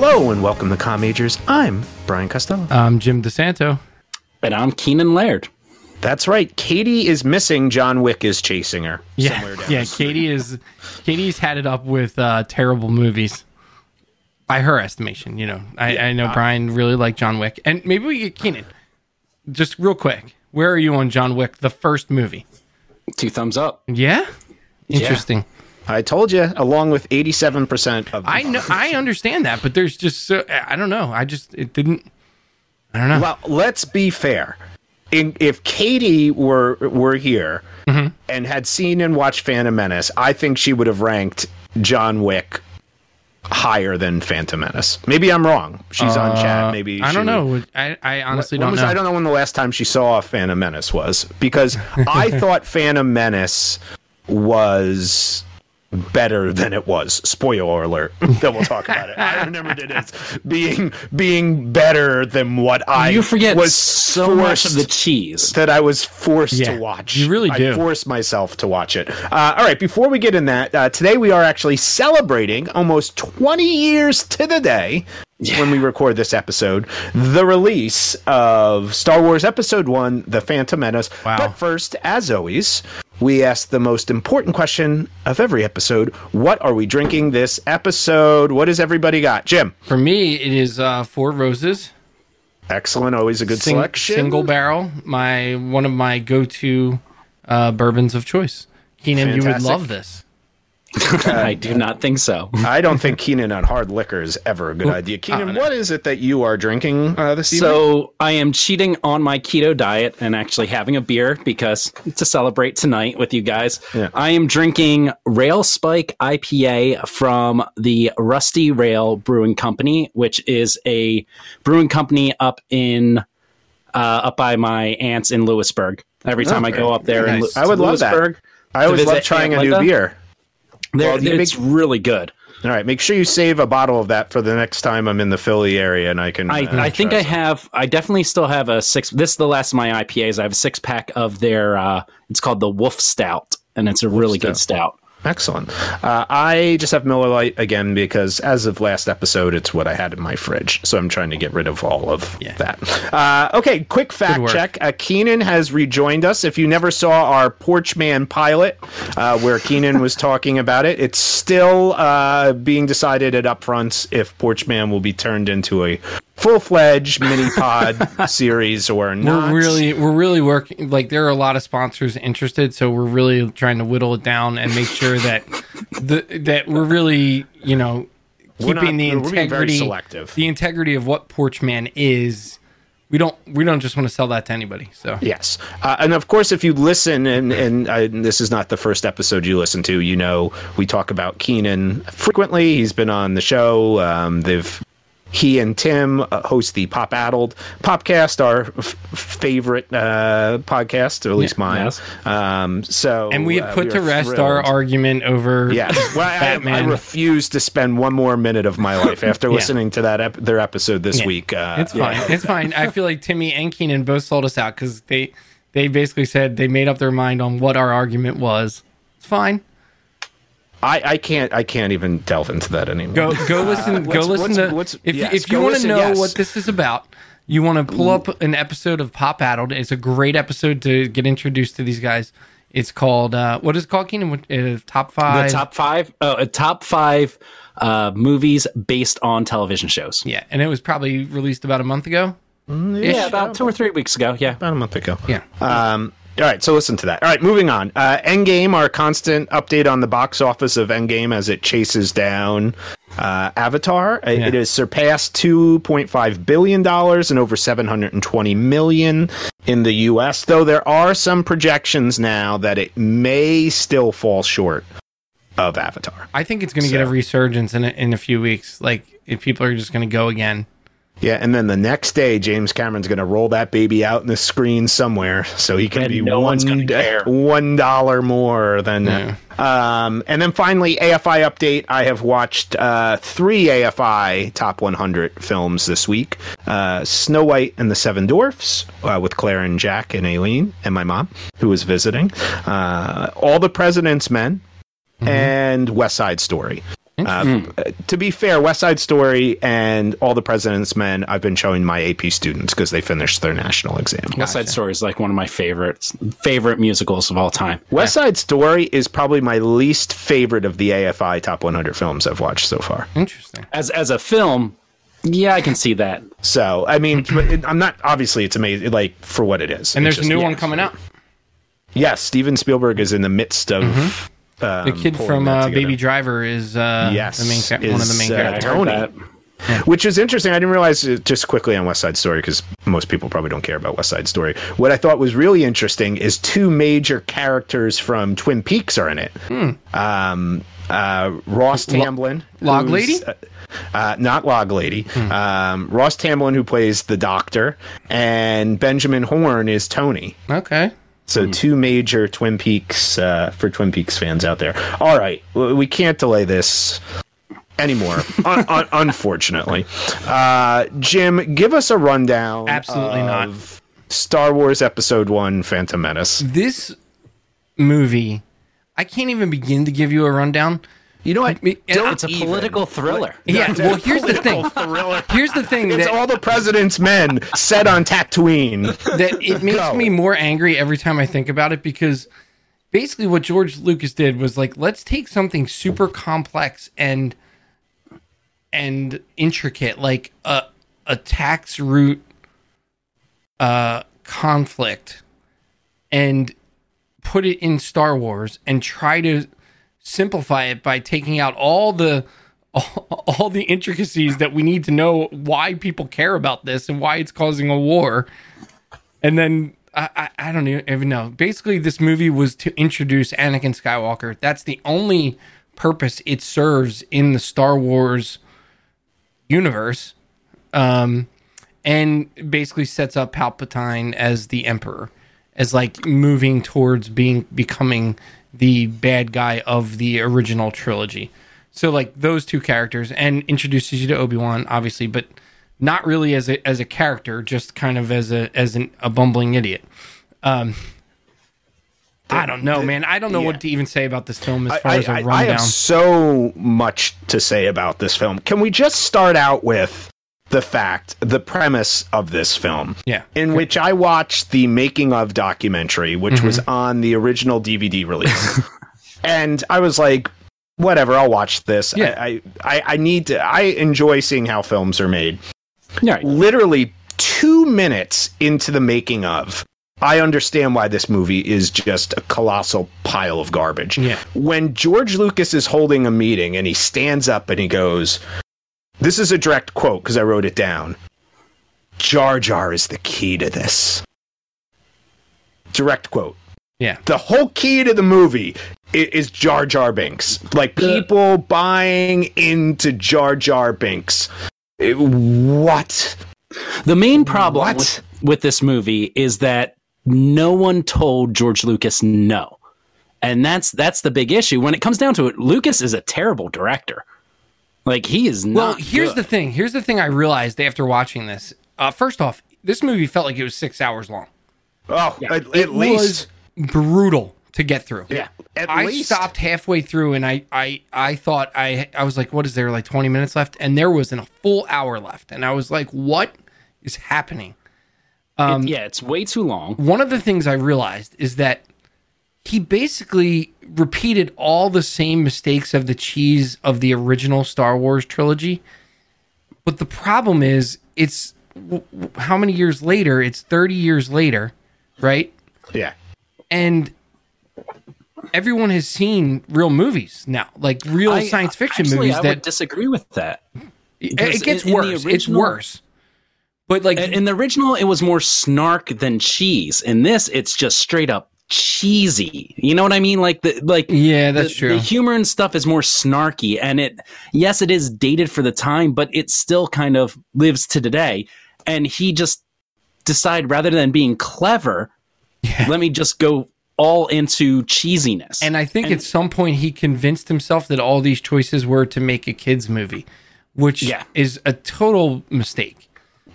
Hello and welcome to Com Majors. I'm Brian Costello. I'm Jim DeSanto. And I'm Keenan Laird. That's right. Katie is missing. John Wick is chasing her. Yeah, yeah. Katie is Katie's had it up with uh, terrible movies, by her estimation. You know, I, yeah, I know uh, Brian really liked John Wick, and maybe we get Keenan. Just real quick, where are you on John Wick, the first movie? Two thumbs up. Yeah, interesting. Yeah. I told you, along with eighty-seven percent of. I know, I understand that, but there's just so I don't know. I just it didn't. I don't know. Well, let's be fair. In, if Katie were were here mm-hmm. and had seen and watched Phantom Menace, I think she would have ranked John Wick higher than Phantom Menace. Maybe I'm wrong. She's uh, on chat. Uh, Maybe I don't know. I, I honestly don't was, know. I don't know when the last time she saw Phantom Menace was because I thought Phantom Menace was better than it was. Spoiler alert. then we'll talk about it. I remembered it as being being better than what I you forget was so much of the cheese that I was forced yeah, to watch. You really do. I forced myself to watch it. Uh, all right. Before we get in that, uh, today we are actually celebrating almost 20 years to the day yeah. when we record this episode, the release of Star Wars Episode 1, The Phantom Menace. Wow. But first, as always, we ask the most important question of every episode What are we drinking this episode? What has everybody got? Jim. For me, it is uh, Four Roses. Excellent. Always a good Sing- selection. Single barrel. My One of my go to uh, bourbons of choice. Keenan, you would love this. I do not think so. I don't think Keenan on hard liquor is ever a good idea. Keenan, what is it that you are drinking uh, this evening? So I am cheating on my keto diet and actually having a beer because to celebrate tonight with you guys. Yeah. I am drinking Rail Spike IPA from the Rusty Rail Brewing Company, which is a brewing company up in uh, up by my aunt's in Lewisburg. Every time oh, I go up there, nice. in I would love that. I always love trying a new beer. Well, it's make, really good. All right, make sure you save a bottle of that for the next time I'm in the Philly area, and I can. I, uh, I think I have. I definitely still have a six. This is the last of my IPAs. I have a six pack of their. Uh, it's called the Wolf Stout, and it's a Wolf really Stout. good stout. Excellent. Uh, I just have Miller Lite again because as of last episode, it's what I had in my fridge. So I'm trying to get rid of all of yeah. that. Uh, okay, quick fact check. Uh, Keenan has rejoined us. If you never saw our Porchman pilot, uh, where Keenan was talking about it, it's still uh, being decided at upfronts if Porchman will be turned into a full fledged mini pod series or not. We're really we're really working like there are a lot of sponsors interested, so we're really trying to whittle it down and make sure that the that we're really, you know, keeping not, the integrity selective. the integrity of what Porchman is. We don't we don't just want to sell that to anybody. So yes, uh, and of course, if you listen, and and uh, this is not the first episode you listen to, you know we talk about Keenan frequently. He's been on the show. Um, they've he and Tim uh, host the Pop Addled Popcast, our f- favorite uh, podcast, or at least yeah, mine. Yes. Um, so, and we have uh, put we to rest thrilled. our argument over. Yeah, well, I, I, refuse to spend one more minute of my life after yeah. listening to that ep- their episode this yeah. week. Uh, it's fine. It's fine. I feel like Timmy and Keenan both sold us out because they they basically said they made up their mind on what our argument was. It's fine. I, I can't I can't even delve into that anymore. Go go listen uh, go listen to what's, if yes, if you want to know yes. what this is about, you want to pull up an episode of Pop Addled. It's a great episode to get introduced to these guys. It's called uh, what is it called, Keenan? Uh, top five. The top five. Oh, a top five uh, movies based on television shows. Yeah, and it was probably released about a month ago. Mm, yeah, about two or three weeks ago. Yeah, about a month ago. Yeah. Um, all right, so listen to that. All right, moving on. Uh, Endgame, our constant update on the box office of Endgame as it chases down uh, Avatar. Yeah. It has surpassed two point five billion dollars and over seven hundred and twenty million in the U.S. Though there are some projections now that it may still fall short of Avatar. I think it's going to so. get a resurgence in a, in a few weeks. Like if people are just going to go again. Yeah, and then the next day, James Cameron's going to roll that baby out in the screen somewhere, so he can and be no one one dollar more than. Yeah. Um, and then finally, AFI update. I have watched uh, three AFI top 100 films this week: uh, Snow White and the Seven Dwarfs uh, with Claire and Jack and Aileen and my mom, who was visiting. Uh, All the President's Men mm-hmm. and West Side Story. Uh, to be fair, West Side Story and All the President's Men, I've been showing my AP students because they finished their national exam. Gotcha. West Side Story is like one of my favorites, favorite musicals of all time. West Side Story is probably my least favorite of the AFI top 100 films I've watched so far. Interesting. As as a film, yeah, I can see that. So, I mean, I'm not obviously it's amazing, like for what it is. And there's just, a new yeah. one coming out. Yes, Steven Spielberg is in the midst of. Mm-hmm um, the kid from uh, Baby Driver is uh, yes, the main ca- is, one of the main uh, characters. Tony. Yeah. Which is interesting. I didn't realize uh, just quickly on West Side Story because most people probably don't care about West Side Story. What I thought was really interesting is two major characters from Twin Peaks are in it. Hmm. Um, uh, Russ Tamblyn, Log Lady, uh, uh, not Log Lady. Hmm. Um, Russ Tamblyn, who plays the Doctor, and Benjamin Horne is Tony. Okay. So mm. two major Twin Peaks uh, for Twin Peaks fans out there. All right, we can't delay this anymore, un- un- unfortunately. Uh, Jim, give us a rundown. Absolutely not. Star Wars Episode One: Phantom Menace. This movie, I can't even begin to give you a rundown you know what? it's a even. political thriller. yeah. Well, here's the thing. Thriller. Here's the thing. It's that, all the president's men set on Tatooine. That it makes Go. me more angry every time I think about it because basically what George Lucas did was like, let's take something super complex and and intricate, like a a tax route uh, conflict, and put it in Star Wars and try to simplify it by taking out all the all, all the intricacies that we need to know why people care about this and why it's causing a war. And then I, I, I don't even know. Basically, this movie was to introduce Anakin Skywalker. That's the only purpose it serves in the Star Wars universe. Um, and basically sets up Palpatine as the Emperor, as like moving towards being becoming the bad guy of the original trilogy. So like those two characters and introduces you to Obi-Wan obviously, but not really as a as a character, just kind of as a as an, a bumbling idiot. Um I don't know, man. I don't know yeah. what to even say about this film as far I, as a rundown. I have so much to say about this film. Can we just start out with the fact, the premise of this film. Yeah. In which I watched the making of documentary, which mm-hmm. was on the original DVD release. and I was like, whatever, I'll watch this. Yeah. I, I, I need to, I enjoy seeing how films are made. Yeah. Literally two minutes into the making of, I understand why this movie is just a colossal pile of garbage. Yeah. When George Lucas is holding a meeting and he stands up and he goes, this is a direct quote because I wrote it down. Jar Jar is the key to this. Direct quote. Yeah. The whole key to the movie is Jar Jar Binks. Like people buying into Jar Jar Binks. It, what? The main problem with, with this movie is that no one told George Lucas no. And that's that's the big issue. When it comes down to it, Lucas is a terrible director. Like he is not. Well, here's good. the thing. Here's the thing I realized after watching this. Uh, first off, this movie felt like it was six hours long. Oh, yeah. at, at least brutal to get through. Yeah, I least. stopped halfway through and I, I, I thought I, I was like, what is there like 20 minutes left? And there was a full hour left, and I was like, what is happening? Um, it, yeah, it's way too long. One of the things I realized is that he basically repeated all the same mistakes of the cheese of the original Star Wars trilogy. But the problem is, it's how many years later? It's 30 years later, right? Yeah. And everyone has seen real movies now, like real I, science fiction actually, movies. I that disagree with that. It gets in, worse. In original, it's worse. But like in the original, it was more snark than cheese. In this, it's just straight up cheesy. You know what I mean? Like the like yeah, that's the, true. The humor and stuff is more snarky, and it yes, it is dated for the time, but it still kind of lives to today. And he just decided rather than being clever, yeah. let me just go all into cheesiness. And I think and, at some point he convinced himself that all these choices were to make a kids movie, which yeah. is a total mistake.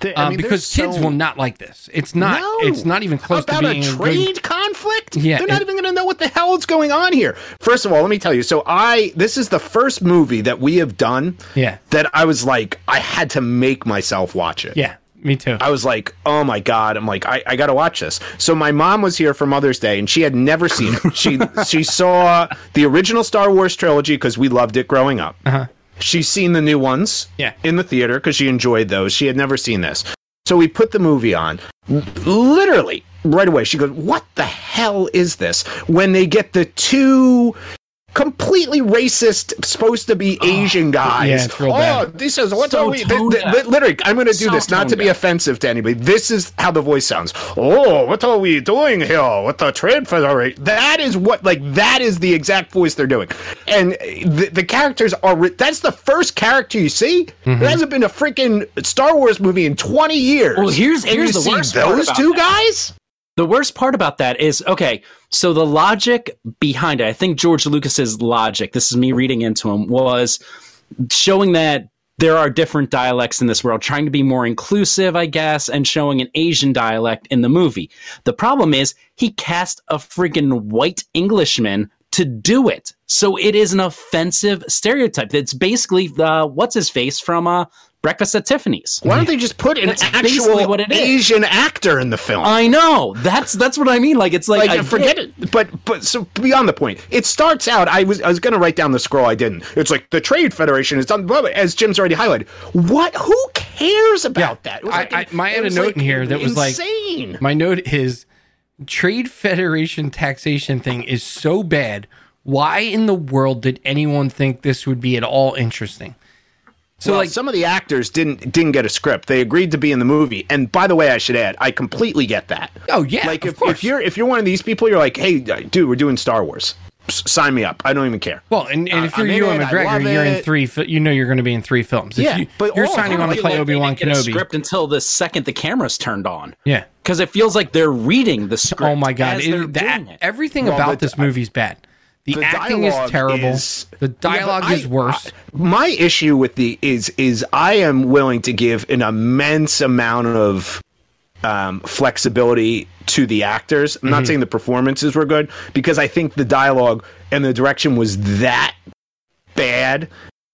The, um, mean, because kids so... will not like this. It's not. No. It's not even close About to being a trade a good... conflict. Yeah, they're not it... even going to know what the hell is going on here. First of all, let me tell you. So I this is the first movie that we have done. Yeah. That I was like, I had to make myself watch it. Yeah. Me too. I was like, oh my god! I'm like, I, I got to watch this. So my mom was here for Mother's Day, and she had never seen it. She she saw the original Star Wars trilogy because we loved it growing up. Uh-huh. She's seen the new ones, yeah. in the theater because she enjoyed those. She had never seen this, so we put the movie on. Literally right away, she goes, "What the hell is this?" When they get the two completely racist, supposed to be oh, Asian guys. Yeah, bad. Oh, this is what so are we? literally, I'm going to do so this not to be offensive to anybody. This is how the voice sounds. Oh, what are we doing here with the Trade Federation? That is what, like, that is the exact voice they're doing, and the, the characters are. That's the first character you see. Mm-hmm. There hasn't been a freaking Star Wars movie in 20 years. Well, here's here's the worst. Those two that. guys. The worst part about that is okay, so the logic behind it, I think George Lucas's logic, this is me reading into him, was showing that there are different dialects in this world, trying to be more inclusive, I guess, and showing an Asian dialect in the movie. The problem is he cast a freaking white Englishman to do it. So it is an offensive stereotype. It's basically uh, what's his face from uh, Breakfast at Tiffany's. Why don't they just put an that's actual what it is. Asian actor in the film? I know. That's that's what I mean. Like it's like, like I forget it. But but so beyond the point, it starts out. I was I was going to write down the scroll. I didn't. It's like the Trade Federation is done. As Jim's already highlighted. What? Who cares about yeah, that? Like I, I, my had a note like in here that was like insane. like my note is Trade Federation taxation thing is so bad. Why in the world did anyone think this would be at all interesting? So well, like some of the actors didn't didn't get a script. They agreed to be in the movie. And by the way, I should add, I completely get that. Oh yeah. Like if, if you're if you're one of these people, you're like, hey, dude, we're doing Star Wars. sign me up. I don't even care. Well, and, and if you're Ewan McGregor, you're in three. You know you're going to be in three films. If yeah, you, but you're signing on to play Obi Wan Kenobi. script until the second the camera's turned on. Yeah, because it feels like they're reading the script. Oh my god, it, that, everything well, about this movie's bad. The, the acting is terrible. Is, the dialogue yeah, is worse. I, my issue with the is is I am willing to give an immense amount of um, flexibility to the actors. I'm mm-hmm. not saying the performances were good because I think the dialogue and the direction was that bad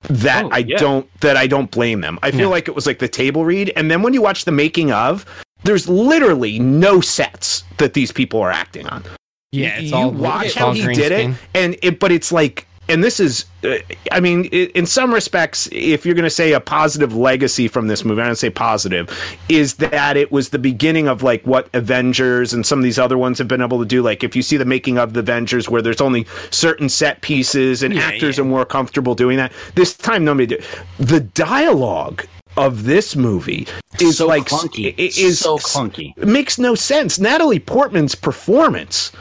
that oh, I yeah. don't that I don't blame them. I feel yeah. like it was like the table read, and then when you watch the making of, there's literally no sets that these people are acting on. Yeah, it's you all watch how he did it, and it, but it's like, and this is, uh, I mean, it, in some respects, if you're going to say a positive legacy from this movie, I don't say positive, is that it was the beginning of like what Avengers and some of these other ones have been able to do. Like if you see the making of the Avengers, where there's only certain set pieces and yeah, actors yeah. are more comfortable doing that. This time, nobody did. The dialogue of this movie is so like clunky. It is so clunky. It makes no sense. Natalie Portman's performance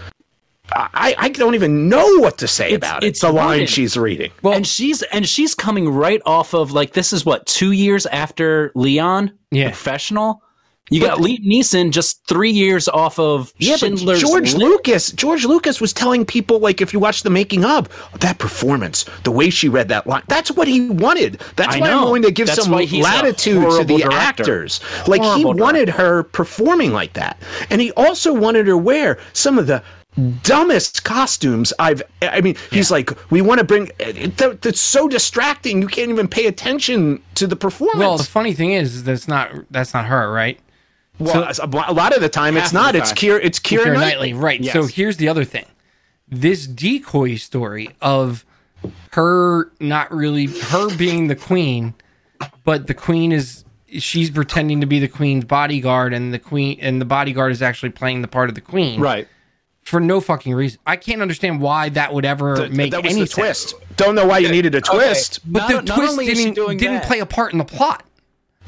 I, I don't even know what to say it's, about it. It's the line she's reading. Well, and she's and she's coming right off of like this is what two years after Leon, yeah. professional. You but, got Liam Neeson just three years off of yeah, Schindler's George Lucas. George Lucas was telling people like if you watch the making of that performance, the way she read that line, that's what he wanted. That's I why know. I'm going to give that's some latitude to the director. actors. Like he wanted director. her performing like that, and he also wanted her wear some of the dumbest costumes I've. I mean, he's yeah. like, we want to bring. That, that's so distracting. You can't even pay attention to the performance. Well, the funny thing is, that's not that's not her, right? Well, so, a lot of the time it's not. It's Keira. It's Keira, Keira Knightley. Knightley, right? Yes. So here's the other thing: this decoy story of her not really her being the queen, but the queen is she's pretending to be the queen's bodyguard, and the queen and the bodyguard is actually playing the part of the queen, right? for no fucking reason. I can't understand why that would ever the, make that was any the twist. Don't know why you needed a twist. Okay. But not, the twist didn't, didn't play a part in the plot.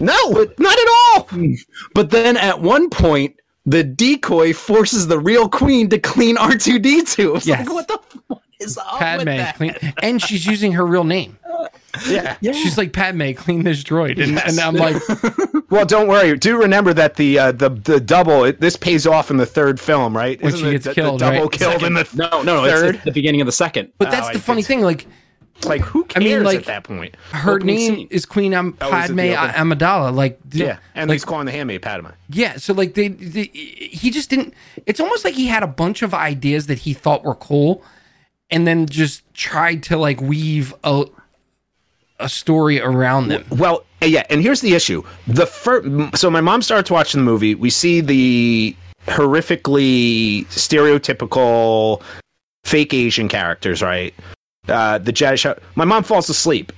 No, but, not at all. But then at one point, the decoy forces the real queen to clean R two D two. Yes. Like, what the fuck is up Padme with that? Clean, and she's using her real name. Yeah. yeah. She's like Padme, clean this droid, and, yes. and I'm like, well, don't worry. Do remember that the uh, the the double it, this pays off in the third film, right? When Isn't she gets the, killed, the double right? killed second. in the no, no, no. Third? It's the beginning of the second. But that's oh, the I funny thing. Like, Like who cares I mean, like, at that point? Her Opening name scene. is Queen Am- oh, Padme Amidala. Like yeah, and like, he's calling the handmaid Padme. Yeah, so like they, they, he just didn't. It's almost like he had a bunch of ideas that he thought were cool, and then just tried to like weave a a story around them. Well, yeah, and here's the issue: the first. So my mom starts watching the movie. We see the horrifically stereotypical fake Asian characters, right? Uh, the Jedi show. My mom falls asleep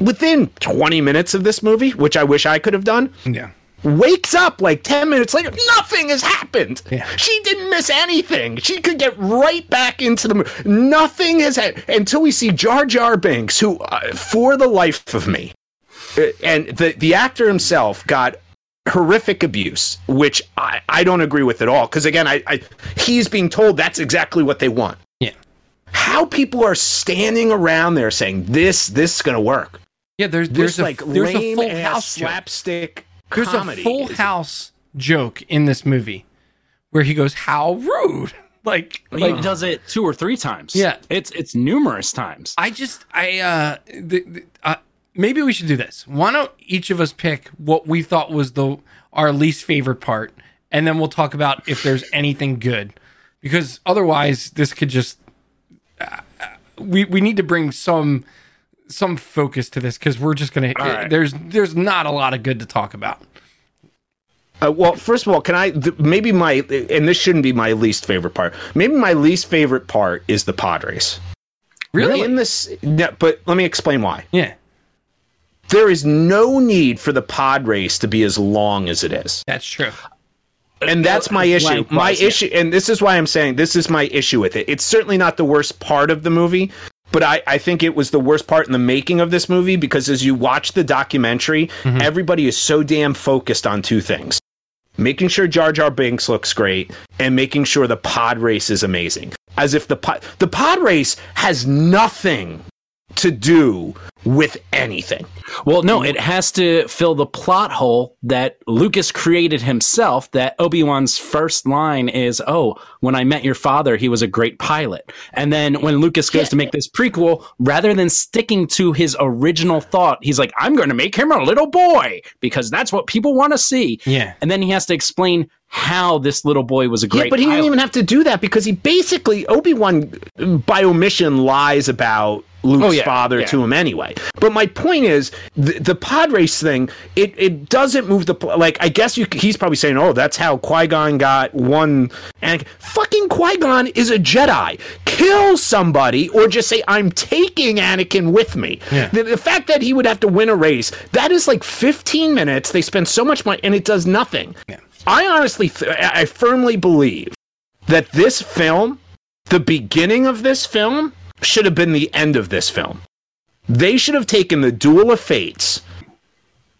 within 20 minutes of this movie, which I wish I could have done. Yeah. Wakes up like 10 minutes later, nothing has happened. Yeah. She didn't miss anything. She could get right back into the movie. Nothing has happened until we see Jar Jar Binks, who, uh, for the life of me, uh, and the, the actor himself got horrific abuse, which I, I don't agree with at all. Because again, I, I he's being told that's exactly what they want. Yeah. How people are standing around there saying this this is gonna work. Yeah, there's there's this, a, like there's a full house slapstick. There's comedy. a full house joke in this movie where he goes, "How rude." Like, like he does it two or three times. Yeah, it's it's numerous times. I just I uh, the, the, uh maybe we should do this. Why don't each of us pick what we thought was the our least favorite part, and then we'll talk about if there's anything good, because otherwise this could just we we need to bring some some focus to this because we're just gonna right. there's there's not a lot of good to talk about. Uh, well, first of all, can I th- maybe my and this shouldn't be my least favorite part. Maybe my least favorite part is the pod race. Really? In this, but let me explain why. Yeah there is no need for the pod race to be as long as it is. That's true. And that's my issue. My issue, and this is why I'm saying this is my issue with it. It's certainly not the worst part of the movie, but I, I think it was the worst part in the making of this movie because as you watch the documentary, mm-hmm. everybody is so damn focused on two things making sure Jar Jar Binks looks great and making sure the pod race is amazing. As if the pod, the pod race has nothing to do with anything. Well, no, it has to fill the plot hole that Lucas created himself. That Obi Wan's first line is, "Oh, when I met your father, he was a great pilot." And then when Lucas goes yeah. to make this prequel, rather than sticking to his original thought, he's like, "I'm going to make him a little boy because that's what people want to see." Yeah. And then he has to explain how this little boy was a great. Yeah, but he pilot. didn't even have to do that because he basically Obi Wan by omission lies about Luke's oh, yeah, father yeah. to him anyway. But my point is, the, the pod race thing, it, it doesn't move the like. I guess you, he's probably saying, "Oh, that's how Qui Gon got one." And fucking Qui Gon is a Jedi. Kill somebody, or just say, "I'm taking Anakin with me." Yeah. The, the fact that he would have to win a race, that is like 15 minutes. They spend so much money, and it does nothing. I honestly, th- I firmly believe that this film, the beginning of this film, should have been the end of this film. They should have taken the Duel of Fates,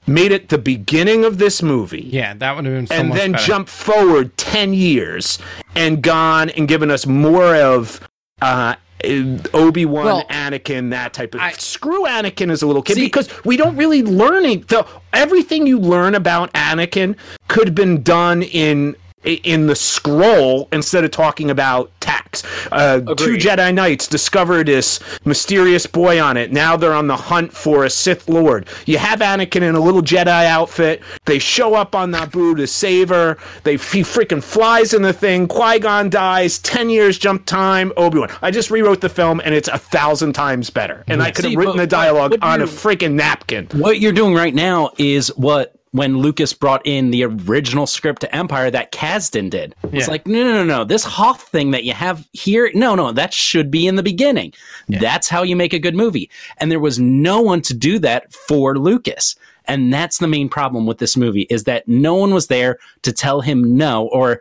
made it the beginning of this movie. Yeah, that would have been so And then better. jump forward 10 years and gone and given us more of uh, Obi Wan, well, Anakin, that type of. I, screw Anakin as a little kid see, because we don't really learn it. The, everything you learn about Anakin could have been done in in the scroll instead of talking about tax. Uh, two Jedi Knights discover this mysterious boy on it. Now they're on the hunt for a Sith Lord. You have Anakin in a little Jedi outfit. They show up on Naboo to save her. They he freaking flies in the thing. Qui Gon dies. Ten years jump time. Obi Wan. I just rewrote the film and it's a thousand times better. And yeah, I could have written the dialogue on a freaking napkin. What you're doing right now is what when Lucas brought in the original script to Empire that Kasdan did. It's like, no, no, no, no. This Hoth thing that you have here, no, no, that should be in the beginning. Yeah. That's how you make a good movie. And there was no one to do that for Lucas. And that's the main problem with this movie is that no one was there to tell him no, or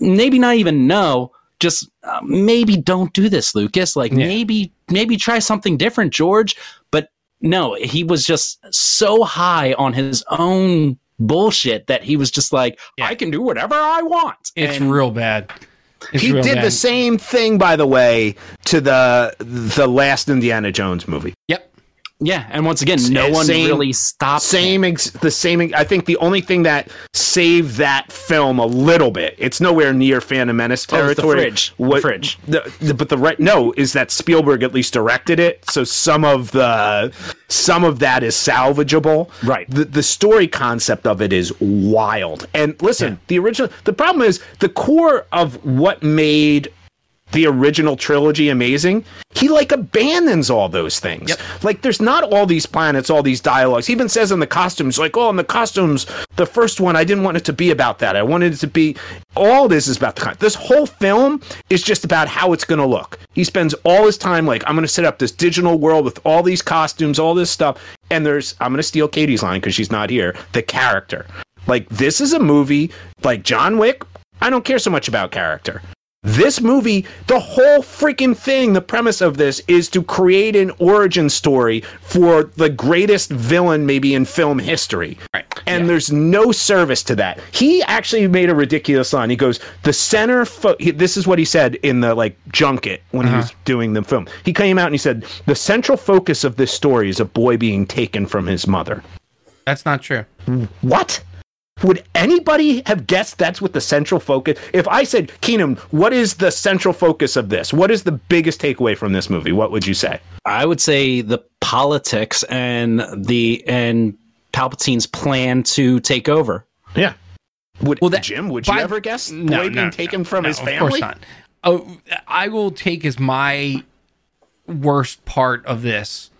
maybe not even no, just uh, maybe don't do this, Lucas. Like yeah. maybe, maybe try something different, George. But no, he was just so high on his own bullshit that he was just like, yeah. I can do whatever I want. It's and real bad. It's he did bad. the same thing, by the way, to the the last Indiana Jones movie. Yep. Yeah, and once again, no eh, one same, really stopped. Same, ex- the same. I think the only thing that saved that film a little bit, it's nowhere near Phantom Menace territory. Oh, the fridge, what, the fridge. The, the, but the right no is that Spielberg at least directed it, so some of the some of that is salvageable. Right. The the story concept of it is wild. And listen, yeah. the original. The problem is the core of what made the original trilogy amazing, he like abandons all those things. Yep. Like there's not all these planets, all these dialogues. He even says in the costumes, like, oh, in the costumes, the first one, I didn't want it to be about that. I wanted it to be all this is about the kind. this whole film is just about how it's gonna look. He spends all his time like, I'm gonna set up this digital world with all these costumes, all this stuff, and there's I'm gonna steal Katie's line because she's not here, the character. Like this is a movie like John Wick. I don't care so much about character. This movie, the whole freaking thing, the premise of this is to create an origin story for the greatest villain maybe in film history. Right. And yeah. there's no service to that. He actually made a ridiculous line. He goes, "The center fo-, this is what he said in the like junket when uh-huh. he was doing the film. He came out and he said, "The central focus of this story is a boy being taken from his mother." That's not true. What? Would anybody have guessed that's what the central focus? If I said, Keenan, what is the central focus of this? What is the biggest takeaway from this movie? What would you say? I would say the politics and the and Palpatine's plan to take over. Yeah. Would well, that, Jim? Would you ever guess no, no, being taken no, from no, his family? Of course not. Oh, I will take as my worst part of this,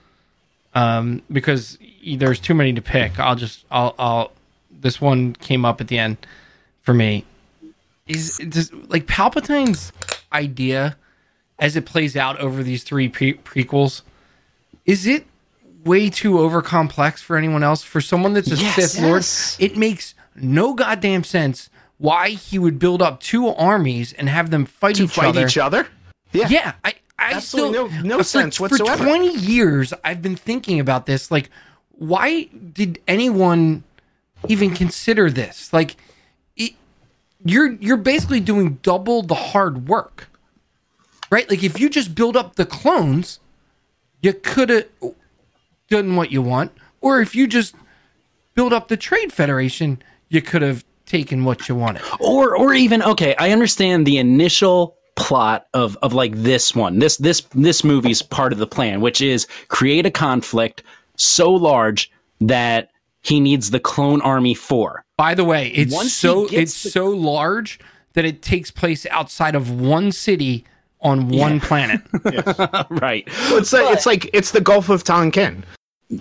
um, because there's too many to pick. I'll just I'll I'll this one came up at the end for me. Is just like Palpatine's idea as it plays out over these three pre- prequels? Is it way too over complex for anyone else? For someone that's a yes, Sith yes. Lord, it makes no goddamn sense why he would build up two armies and have them fight to each fight other. each other. Yeah, yeah. I, I Absolutely still no, no sense for, whatsoever. For twenty years, I've been thinking about this. Like, why did anyone even consider this. Like, it, you're you're basically doing double the hard work, right? Like, if you just build up the clones, you could have done what you want, or if you just build up the trade federation, you could have taken what you wanted. Or or even okay, I understand the initial plot of of like this one. This this this movie's part of the plan, which is create a conflict so large that he needs the clone army for. By the way, it's Once so it's the- so large that it takes place outside of one city on one yeah. planet. right. Well, it's but, like, it's like it's the Gulf of Tonkin.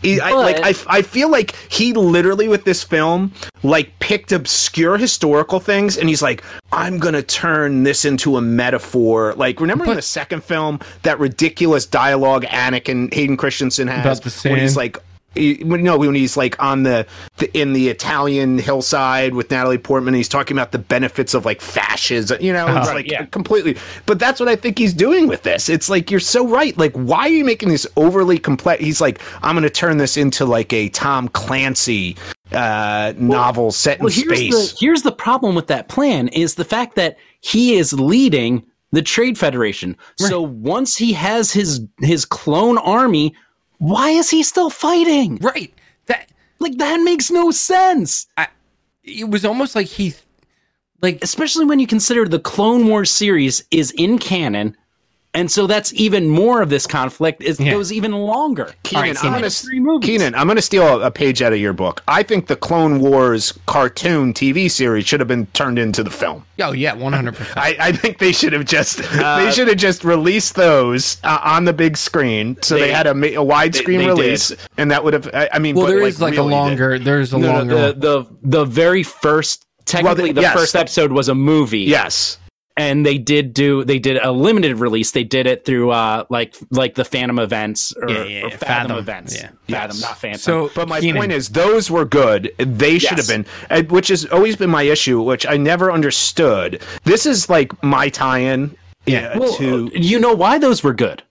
He, I, like I, I feel like he literally with this film like picked obscure historical things and he's like I'm gonna turn this into a metaphor like remember but, in the second film that ridiculous dialogue Anakin and Hayden Christensen has about the sand. when he's like he, no, when he's like on the, the, in the Italian hillside with Natalie Portman, he's talking about the benefits of like fascism. You know, it's uh, like yeah. completely. But that's what I think he's doing with this. It's like you're so right. Like, why are you making this overly complex? He's like, I'm going to turn this into like a Tom Clancy uh, novel set in well, here's space. The, here's the problem with that plan: is the fact that he is leading the Trade Federation. Right. So once he has his his clone army why is he still fighting? Right. That like that makes no sense. I, it was almost like he like especially when you consider the Clone Wars series is in canon and so that's even more of this conflict. It yeah. goes even longer. Keenan, right, I'm gonna, Keenan, I'm going to steal a page out of your book. I think the Clone Wars cartoon TV series should have been turned into the film. Oh yeah, 100. percent I, I think they should have just uh, they should have just released those uh, on the big screen, so they, they had a, a widescreen release, did. and that would have. I, I mean, well, there is like, like really a longer. Did. There's a no, longer. the, the the very first technically well, the, the yes, first episode was a movie. Yes and they did do they did a limited release. They did it through uh like like the Phantom events or, yeah, yeah, or Fathom, Fathom, events. Yeah. Fathom, yes. not Phantom. So, but my Keenan. point is, those were good. They should yes. have been, which has always been my issue, which I never understood. This is like my tie-in. Yeah, well, to you know why those were good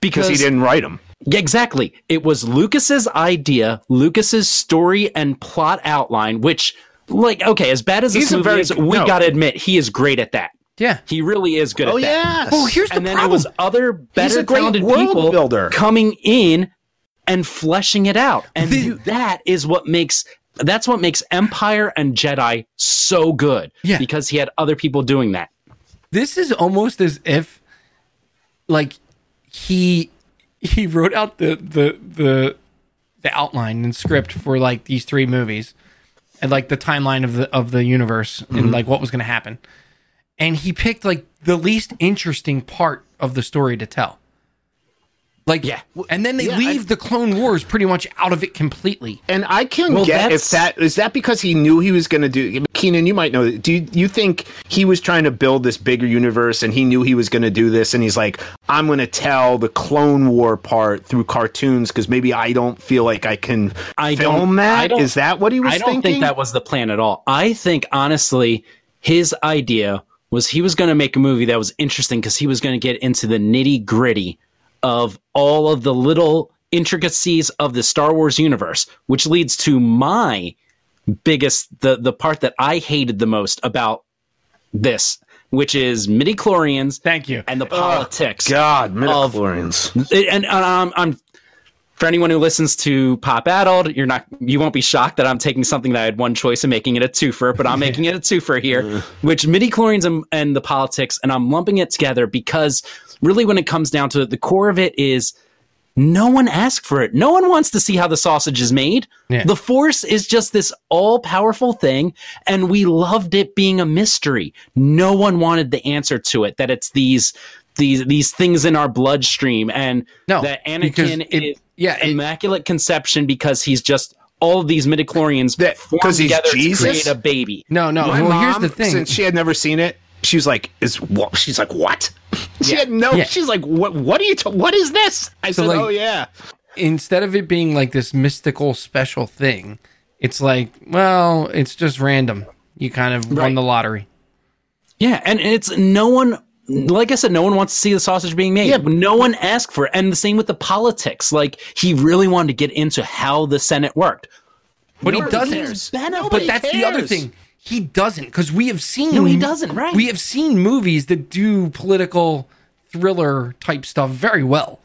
because he didn't write them. Exactly. It was Lucas's idea, Lucas's story and plot outline, which like okay, as bad as this movie very, is, we no. gotta admit he is great at that. Yeah, he really is good. Oh yeah. Well, here's the and problem. then it was other better talented people builder. coming in and fleshing it out. And the, that is what makes that's what makes Empire and Jedi so good. Yeah. Because he had other people doing that. This is almost as if like he he wrote out the the the the outline and script for like these three movies and like the timeline of the of the universe mm-hmm. and like what was going to happen. And he picked like the least interesting part of the story to tell. Like, yeah, and then they yeah, leave I, the Clone Wars pretty much out of it completely. And I can well, get if that is that because he knew he was going to do. Keenan, you might know. Do you, you think he was trying to build this bigger universe, and he knew he was going to do this, and he's like, I'm going to tell the Clone War part through cartoons because maybe I don't feel like I can I film that. Is that what he was? I don't thinking? think that was the plan at all. I think honestly, his idea was he was going to make a movie that was interesting because he was going to get into the nitty gritty of all of the little intricacies of the Star Wars universe, which leads to my biggest the the part that I hated the most about this, which is midi chlorians. Thank you. And the politics. Oh, God, midi chlorians. And, and um, I'm for anyone who listens to Pop Addled, you're not you won't be shocked that I'm taking something that I had one choice and making it a twofer, but I'm making it a twofer here, which midi chlorians and, and the politics, and I'm lumping it together because really when it comes down to it, the core of it is no one asked for it. No one wants to see how the sausage is made. Yeah. The force is just this all powerful thing, and we loved it being a mystery. No one wanted the answer to it. That it's these these these things in our bloodstream, and no, that Anakin it, is yeah it, immaculate conception because he's just all of these midichlorians that because he's Jesus? to create a baby. No, no. My well, mom, here's the thing: since she had never seen it, she was like, "Is what?" She's like, "What?" she yeah. had no. Yeah. She's like, "What? What are you? T- what is this?" I so said, like, "Oh yeah." Instead of it being like this mystical special thing, it's like, well, it's just random. You kind of right. won the lottery. Yeah, and it's no one. Like I said, no one wants to see the sausage being made. Yeah, no one asked for it, and the same with the politics. Like he really wanted to get into how the Senate worked, but Nobody he doesn't. Cares. But that's cares. the other thing he doesn't because we have seen. No, he doesn't. Right. We have seen movies that do political thriller type stuff very well.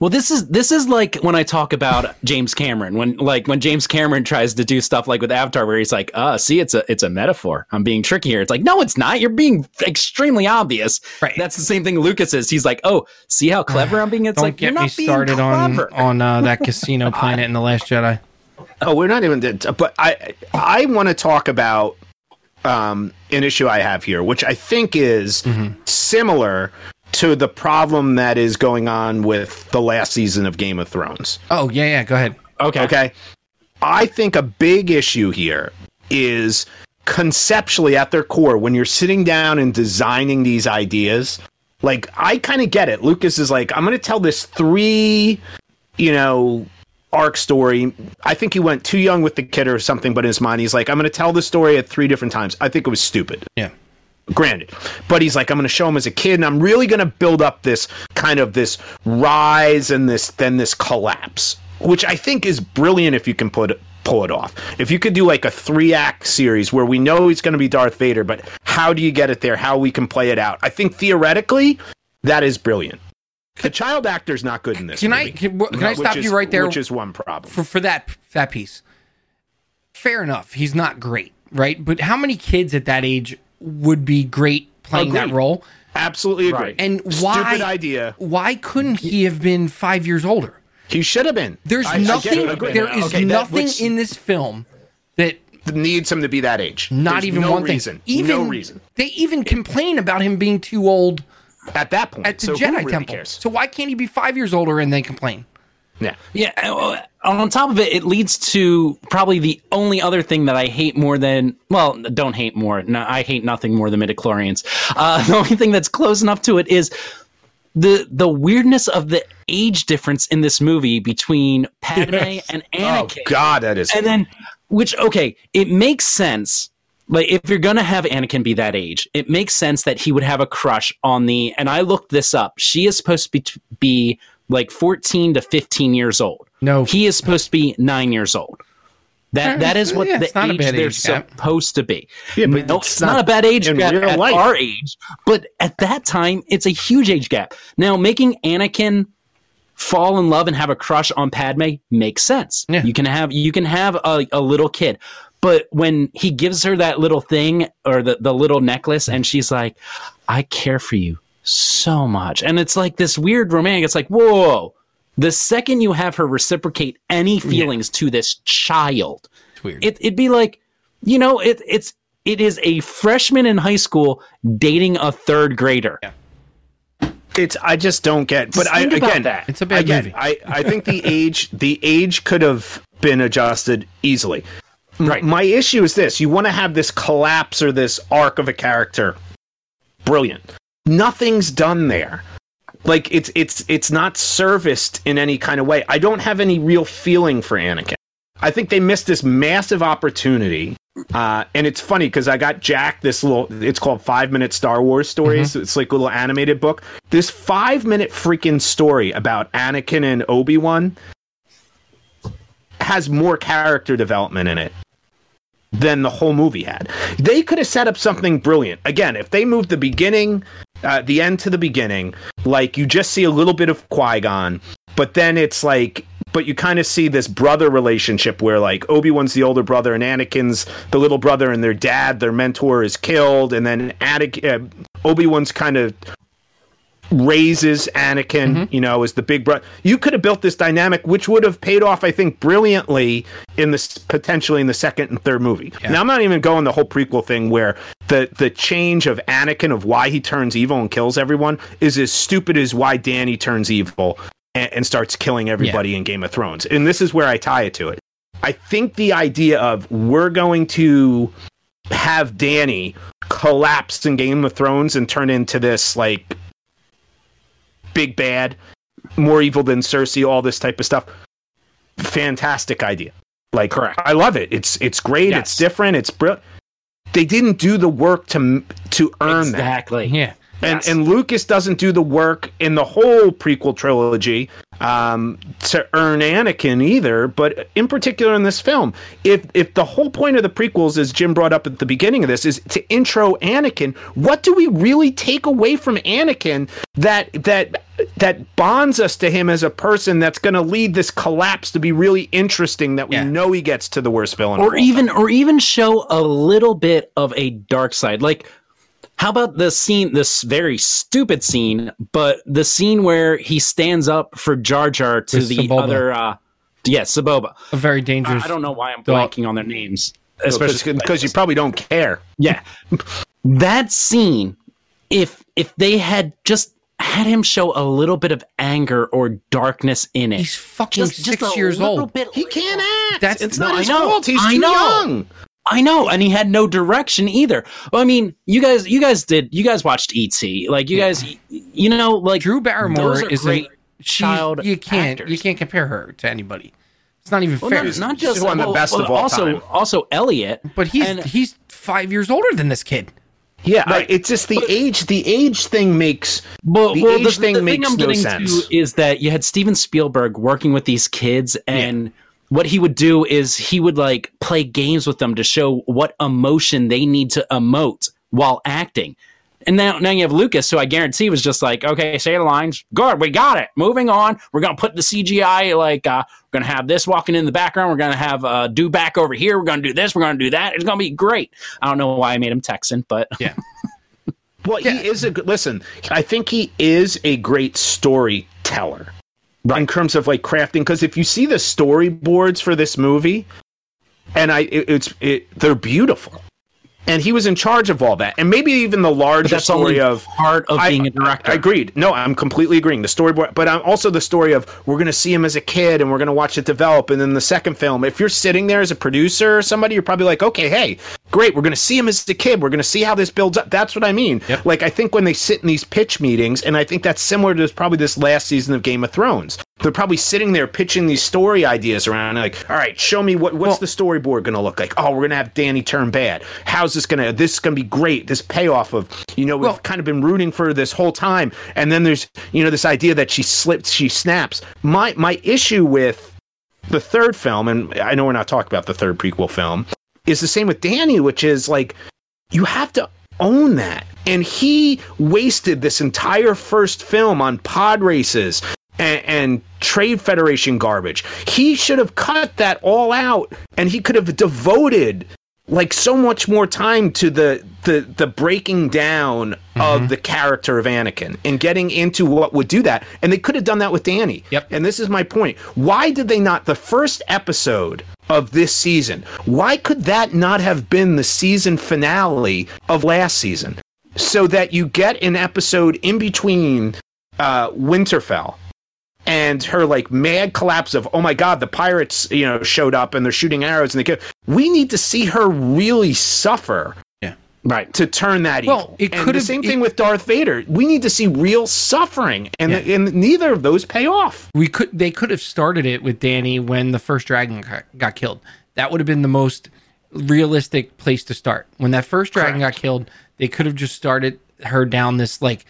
Well, this is this is like when I talk about James Cameron when like when James Cameron tries to do stuff like with Avatar where he's like, "Uh, see, it's a it's a metaphor. I'm being tricky here." It's like, "No, it's not. You're being extremely obvious." Right. That's the same thing Lucas is. He's like, "Oh, see how clever I'm being." It's Don't like, get me started on on uh, that casino planet in the Last Jedi. Oh, we're not even. But I I want to talk about um, an issue I have here, which I think is mm-hmm. similar to the problem that is going on with the last season of Game of Thrones. Oh, yeah, yeah, go ahead. Okay. Okay. I think a big issue here is conceptually at their core, when you're sitting down and designing these ideas, like I kind of get it. Lucas is like, I'm going to tell this three, you know, arc story. I think he went too young with the kid or something, but in his mind, he's like, I'm going to tell the story at three different times. I think it was stupid. Yeah. Granted, but he's like, I'm going to show him as a kid, and I'm really going to build up this kind of this rise and this then this collapse, which I think is brilliant if you can put pull it off. If you could do like a three act series where we know he's going to be Darth Vader, but how do you get it there? How we can play it out? I think theoretically that is brilliant. The child actor's not good in this. Can movie, I can, can I stop is, you right there? Which is one problem for for that that piece. Fair enough. He's not great, right? But how many kids at that age would be great playing Agreed. that role? Absolutely agree. Right. And why? Stupid idea. Why couldn't he have been five years older? He should have been. There's I, nothing. I there is okay, nothing that, in this film that needs him to be that age. Not There's even no one reason. thing. Even no reason. They even complain about him being too old at that point at the so Jedi really Temple. Cares? So why can't he be five years older and then complain? Yeah, yeah. Uh, on top of it, it leads to probably the only other thing that I hate more than well, don't hate more. No, I hate nothing more than midichlorians. Uh, the only thing that's close enough to it is the the weirdness of the age difference in this movie between Padme yes. and oh, Anakin. Oh God, that is. And then, which okay, it makes sense like if you're gonna have Anakin be that age, it makes sense that he would have a crush on the. And I looked this up. She is supposed to be, be like 14 to 15 years old. No, he is supposed to be nine years old. That mm-hmm. that is what yeah, the age they're age supposed to be. Yeah, but no, it's not, not, a bad age gap at life. our age, but at that time, it's a huge age gap. Now, making Anakin fall in love and have a crush on Padme makes sense. Yeah. You can have you can have a, a little kid. But when he gives her that little thing or the, the little necklace and she's like, I care for you so much. And it's like this weird romantic. It's like, whoa. The second you have her reciprocate any feelings yeah. to this child, it's weird. It, it'd be like, you know, it, it's it is a freshman in high school dating a third grader. Yeah. It's I just don't get. But I again, that. it's a bad again, movie. I I think the age the age could have been adjusted easily. Right. My issue is this: you want to have this collapse or this arc of a character. Brilliant. Nothing's done there. Like it's it's it's not serviced in any kind of way. I don't have any real feeling for Anakin. I think they missed this massive opportunity. Uh, and it's funny because I got Jack this little, it's called Five Minute Star Wars Stories. Mm-hmm. It's like a little animated book. This five minute freaking story about Anakin and Obi Wan has more character development in it than the whole movie had. They could have set up something brilliant. Again, if they moved the beginning, uh, the end to the beginning, like you just see a little bit of Qui Gon, but then it's like but you kind of see this brother relationship where like Obi-Wan's the older brother and Anakin's the little brother and their dad their mentor is killed and then Anakin, uh, Obi-Wan's kind of raises Anakin, mm-hmm. you know, as the big brother. You could have built this dynamic, which would have paid off, I think, brilliantly in this potentially in the second and third movie. Yeah. Now, I'm not even going the whole prequel thing where the the change of Anakin of why he turns evil and kills everyone is as stupid as why Dany turns evil and, and starts killing everybody yeah. in Game of Thrones. And this is where I tie it to it. I think the idea of we're going to have Dany collapse in Game of Thrones and turn into this like big bad, more evil than Cersei, all this type of stuff. Fantastic idea. Like, Correct. I love it. It's it's great. Yes. It's different. It's brilliant. They didn't do the work to to earn exactly. that. Exactly. Yeah. And yes. and Lucas doesn't do the work in the whole prequel trilogy um, to earn Anakin either, but in particular in this film, if if the whole point of the prequels, as Jim brought up at the beginning of this, is to intro Anakin, what do we really take away from Anakin that that that bonds us to him as a person that's going to lead this collapse to be really interesting that we yeah. know he gets to the worst villain or even or even show a little bit of a dark side. Like how about the scene, this very stupid scene, but the scene where he stands up for Jar Jar to With the Sebulba. other, uh, yes, Sebulba. A very dangerous. I, I don't know why I'm blanking on their names, especially because you probably don't care. Yeah, that scene. If if they had just had him show a little bit of anger or darkness in it. He's fucking just, six just years old. he can't act. That's it's no, not his fault. He's I too know. young. I know, and he had no direction either. Well, I mean, you guys, you guys did, you guys watched E.T. Like you guys, you know, like Drew Barrymore is a child. You can't, actors. you can't compare her to anybody. It's not even well, fair. Not, not just one of the best well, of all also, time. Also, Elliot, but he's and, he's five years older than this kid. Yeah, right. it's just the but, age. The age thing makes well, the well, age the, thing the makes thing I'm no sense. is that you had Steven Spielberg working with these kids, and yeah what he would do is he would like play games with them to show what emotion they need to emote while acting. And now, now you have Lucas, who I guarantee was just like, okay, say the lines. Good, we got it. Moving on. We're gonna put the CGI like uh, we're gonna have this walking in the background. We're gonna have uh, do back over here. We're gonna do this. We're gonna do that. It's gonna be great. I don't know why I made him Texan, but yeah. well, yeah. he is a good. Listen, I think he is a great storyteller right. in terms of like crafting. Because if you see the storyboards for this movie, and I, it, it's it, they're beautiful and he was in charge of all that, and maybe even the larger story of part of I, being a director. I, I, agreed. No, I'm completely agreeing. The storyboard, but I'm also the story of we're going to see him as a kid, and we're going to watch it develop, and then the second film. If you're sitting there as a producer or somebody, you're probably like, okay, hey, great, we're going to see him as a kid. We're going to see how this builds up. That's what I mean. Yep. Like I think when they sit in these pitch meetings, and I think that's similar to probably this last season of Game of Thrones. They're probably sitting there pitching these story ideas around, like, all right, show me what what's well, the storyboard going to look like. Oh, we're going to have Dany turn bad. How's this going to? This is going to be great. This payoff of you know we've well, kind of been rooting for this whole time, and then there's you know this idea that she slips, she snaps. My my issue with the third film, and I know we're not talking about the third prequel film, is the same with Dany, which is like you have to own that. And he wasted this entire first film on pod races and, and Trade Federation garbage. He should have cut that all out and he could have devoted like so much more time to the the the breaking down mm-hmm. of the character of Anakin and getting into what would do that. And they could have done that with Dany. Yep. And this is my point. Why did they not the first episode of this season? Why could that not have been the season finale of last season? So that you get an episode in between uh, Winterfell and her like mad collapse of oh my god the pirates you know showed up and they're shooting arrows and they kill. we need to see her really suffer. Yeah. Right. To turn that well, evil. it could the same it, thing with darth vader. We need to see real suffering and yeah. and neither of those pay off. We could they could have started it with danny when the first dragon got, got killed. That would have been the most realistic place to start. When that first dragon Correct. got killed they could have just started her down this like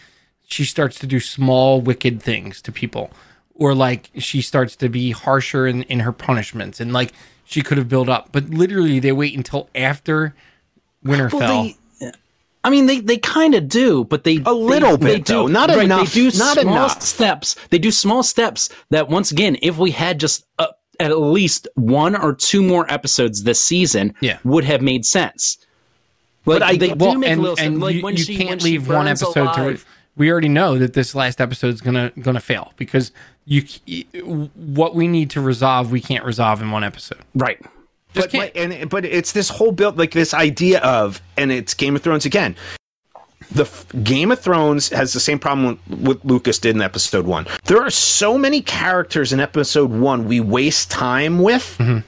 she starts to do small wicked things to people or like she starts to be harsher in, in her punishments and like she could have built up but literally they wait until after winterfell well, they, I mean, they, they kind of do, but they a little they, bit they do, not right, enough. They do not small enough. steps. They do small steps that once again, if we had just uh, at least one or two more episodes this season, yeah. would have made sense. Like, but I they well, do make and, a little sense. Like you, when you she, can't when leave one episode alive, to. We already know that this last episode is gonna gonna fail because you what we need to resolve we can't resolve in one episode right Just but, but and but it's this whole build like this idea of and it's game of thrones again the f- Game of Thrones has the same problem with Lucas did in episode one. There are so many characters in episode one we waste time with mm-hmm.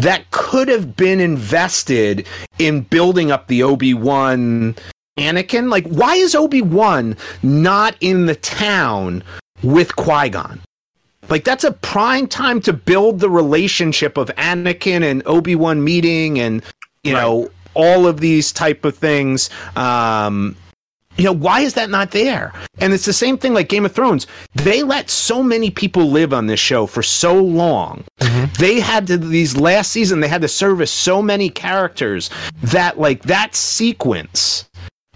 that could have been invested in building up the Obi Wan Anakin. Like, why is Obi Wan not in the town with Qui Gon? Like that's a prime time to build the relationship of Anakin and Obi Wan meeting, and you right. know all of these type of things. Um, you know why is that not there? And it's the same thing like Game of Thrones. They let so many people live on this show for so long. Mm-hmm. They had to these last season. They had to service so many characters that like that sequence.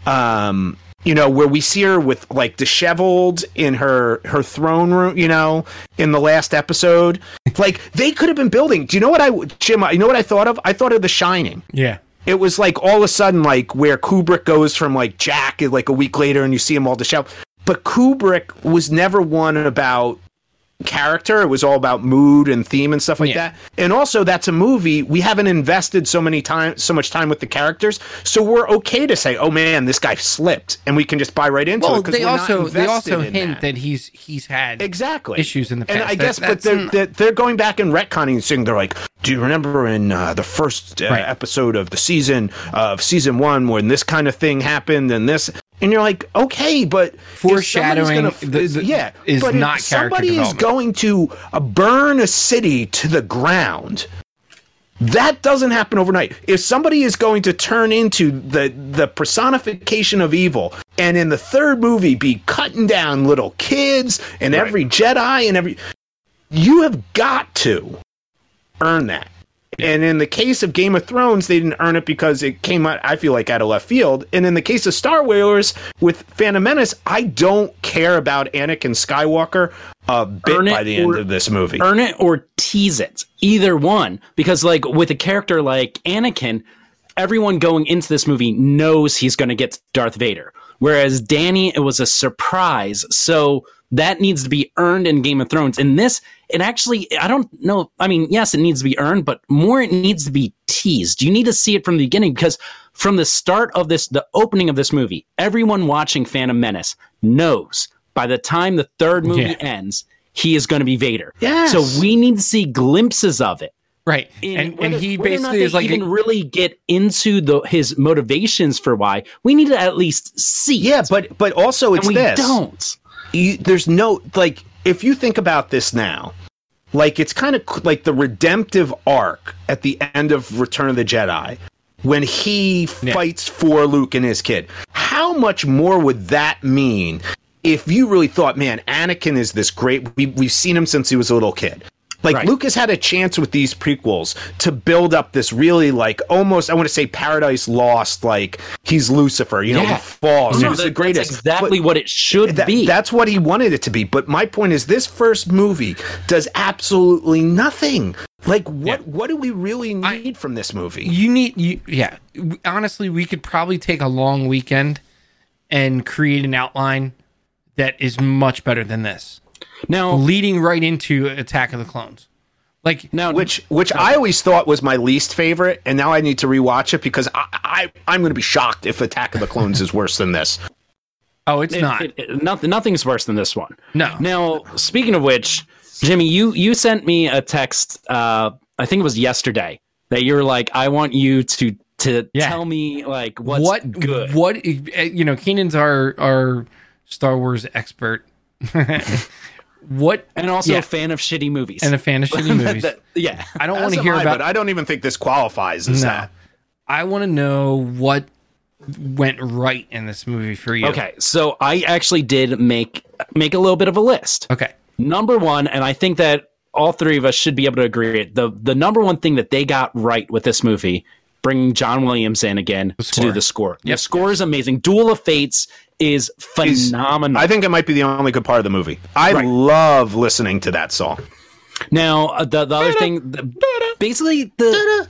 Um, you know, where we see her with like disheveled in her her throne room, you know, in the last episode. like they could have been building. Do you know what I Jim, you know what I thought of? I thought of The Shining. Yeah. It was like all of a sudden like where Kubrick goes from like Jack like a week later and you see him all disheveled. But Kubrick was never one about character. It was all about mood and theme and stuff like yeah. that. And also, that's a movie we haven't invested so many time, so much time with the characters, so we're okay to say, "Oh man, this guy slipped," and we can just buy right into well, it. They also they also hint that. that. he's he's had exactly issues in the past. And I guess, that, but they're, they're, they're going back and retconning, and saying they're like, "Do you remember in uh, the first uh, right. episode of the season of season one when this kind of thing happened and this?" And you're like, okay, but foreshadowing, gonna, the, the, yeah, is but not if somebody is going to uh, burn a city to the ground. That doesn't happen overnight. If somebody is going to turn into the the personification of evil, and in the third movie be cutting down little kids and right. every Jedi and every, you have got to earn that. And in the case of Game of Thrones, they didn't earn it because it came out, I feel like, out of left field. And in the case of Star Wars with Phantom Menace, I don't care about Anakin Skywalker a bit earn by the end of this movie. Earn it or tease it. Either one. Because, like, with a character like Anakin, everyone going into this movie knows he's going to get Darth Vader. Whereas Dany, it was a surprise. So that needs to be earned in Game of Thrones. In this, it actually, I don't know. I mean, yes, it needs to be earned, but more it needs to be teased. You need to see it from the beginning because from the start of this, the opening of this movie, everyone watching Phantom Menace knows by the time the third movie yeah. ends, he is going to be Vader. Yes. So we need to see glimpses of it. Right. And, whether, and he basically is like even a, really get into the his motivations for why we need to at least see. Yeah, it. but but also it's and we this. don't. You, there's no like if you think about this now, like it's kind of like the redemptive arc at the end of Return of the Jedi when he yeah. fights for Luke and his kid. How much more would that mean if you really thought, man, Anakin is this great? We, we've seen him since he was a little kid. Like right. Lucas had a chance with these prequels to build up this really like almost I want to say Paradise Lost, like he's Lucifer, you know, yeah. he falls. No, that, the greatest. exactly but what it should that, be. That's what he wanted it to be. But my point is, this first movie does absolutely nothing. Like what? Yeah. What do we really need I, from this movie? You need you. Yeah, honestly, we could probably take a long weekend and create an outline that is much better than this. Now, leading right into Attack of the Clones. Like now, which which I always thought was my least favorite, and now I need to rewatch it because I, I I'm going to be shocked if Attack of the Clones is worse than this. Oh, it's it, not. It, it, nothing. Nothing's worse than this one. No. Now, speaking of which, Jimmy, you you sent me a text. Uh, I think it was yesterday that you're like, I want you to to yeah. tell me like what's what good. What eh, you know, Keenan's our our Star Wars expert. what and also yeah. a fan of shitty movies and a fan of shitty movies. that, yeah, I don't want to hear I, about. I don't even think this qualifies as no. that. I want to know what went right in this movie for you. Okay, so I actually did make make a little bit of a list. Okay, number one, and I think that all three of us should be able to agree. The the number one thing that they got right with this movie, bringing John Williams in again to do the score. Yep. The score is amazing. Duel of Fates is phenomenal. I think it might be the only good part of the movie. I right. love listening to that song. Now, uh, the, the other thing, the, basically, the.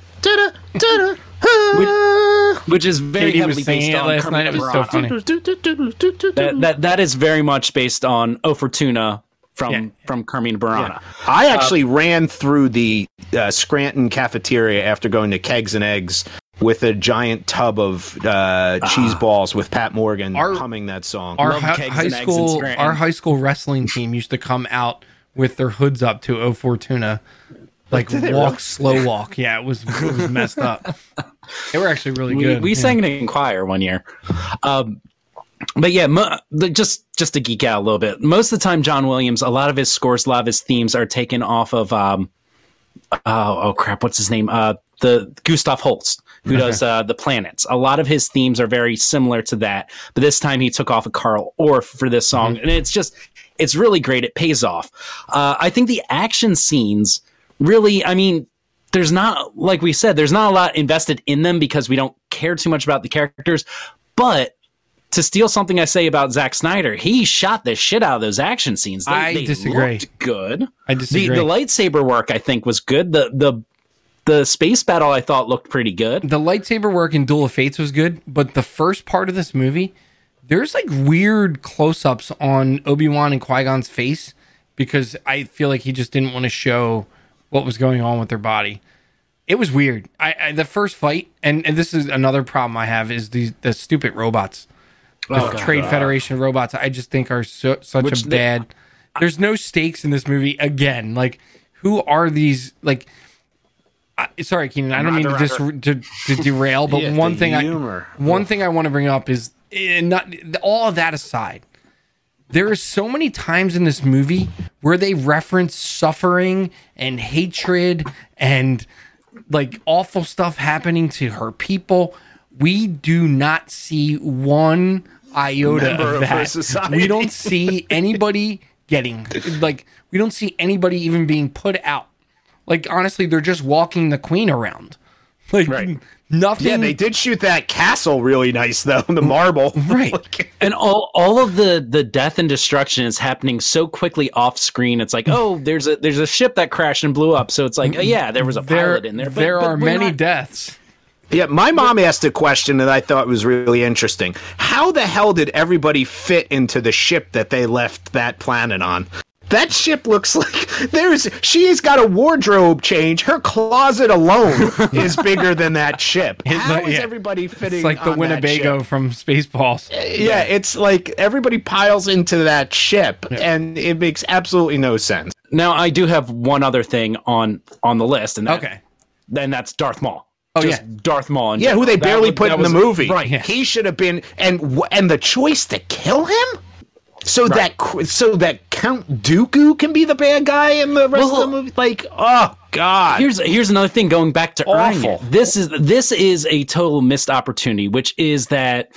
Which, which, is very Katie heavily based on last night. It was so funny. That, that, that is very much based on O Fortuna from yeah. from Carmina Burana. Yeah. I actually uh, ran through the uh, Scranton cafeteria after going to Kegs and Eggs with a giant tub of uh, cheese ah. balls with Pat Morgan our, humming that song. Our hi- high school, our high school wrestling team used to come out with their hoods up to O Fortuna, like walk really? slow walk. Yeah, it was it was messed up. they were actually really we, good. We, yeah. sang it in choir one year. Um, but yeah, mo- the, just just to geek out a little bit. Most of the time, John Williams, a lot of his scores, a lot of his themes are taken off of um, oh, oh crap, what's his name? Uh, the Gustav Holst who does uh, the planets. A lot of his themes are very similar to that, but this time he took off a Carl Orff for this song, mm-hmm. and it's just it's really great. It pays off. Uh, I think the action scenes really, I mean, there's not like we said, there's not a lot invested in them because we don't care too much about the characters, but to steal something I say about Zack Snyder, he shot the shit out of those action scenes. They, I they disagree. good. I disagree. The, the, lightsaber work I think was good. The the the space battle I thought looked pretty good. The lightsaber work in Duel of Fates was good, but the first part of this movie, there's like weird close ups on Obi Wan and Qui Gon's face because I feel like he just didn't want to show what was going on with their body. It was weird. I, I the first fight, and, and this is another problem I have is these the stupid robots, the oh, Trade God. Federation robots. I just think are so, such Which a bad. They, there's no stakes in this movie again. Like, who are these? Like, I, sorry, Keenan. I don't mean to, dis- to, to derail, but yeah, one thing humor. I one thing I want to bring up is not all of that aside. There are so many times in this movie where they reference suffering and hatred and like awful stuff happening to her people. We do not see one iota Member of that. we don't see anybody getting like we don't see anybody even being put out like honestly, they're just walking the queen around. Like right. nothing. Yeah, they did shoot that castle really nice though, the marble. Right. and all all of the the death and destruction is happening so quickly off screen. It's like, oh, there's a there's a ship that crashed and blew up. So it's like, oh, yeah, there was a pilot in there. But, there but are many not... deaths. Yeah, my mom asked a question that I thought was really interesting. How the hell did everybody fit into the ship that they left that planet on? That ship looks like there's she's got a wardrobe change. Her closet alone is bigger than that ship. How is yeah. everybody fitting? It's like the Winnebago from Spaceballs. Uh, yeah, yeah, it's like everybody piles into that ship, yeah. and it makes absolutely no sense. Now, I do have one other thing on on the list, and that, okay, then that's Darth Maul. Oh Just yeah, Darth Maul. yeah, who they barely was, put in was, the movie. Right, he should have been, and and the choice to kill him so right. that so that Count Dooku can be the bad guy in the rest well, of the movie. Like, oh god. Here's here's another thing. Going back to Awful. This is this is a total missed opportunity, which is that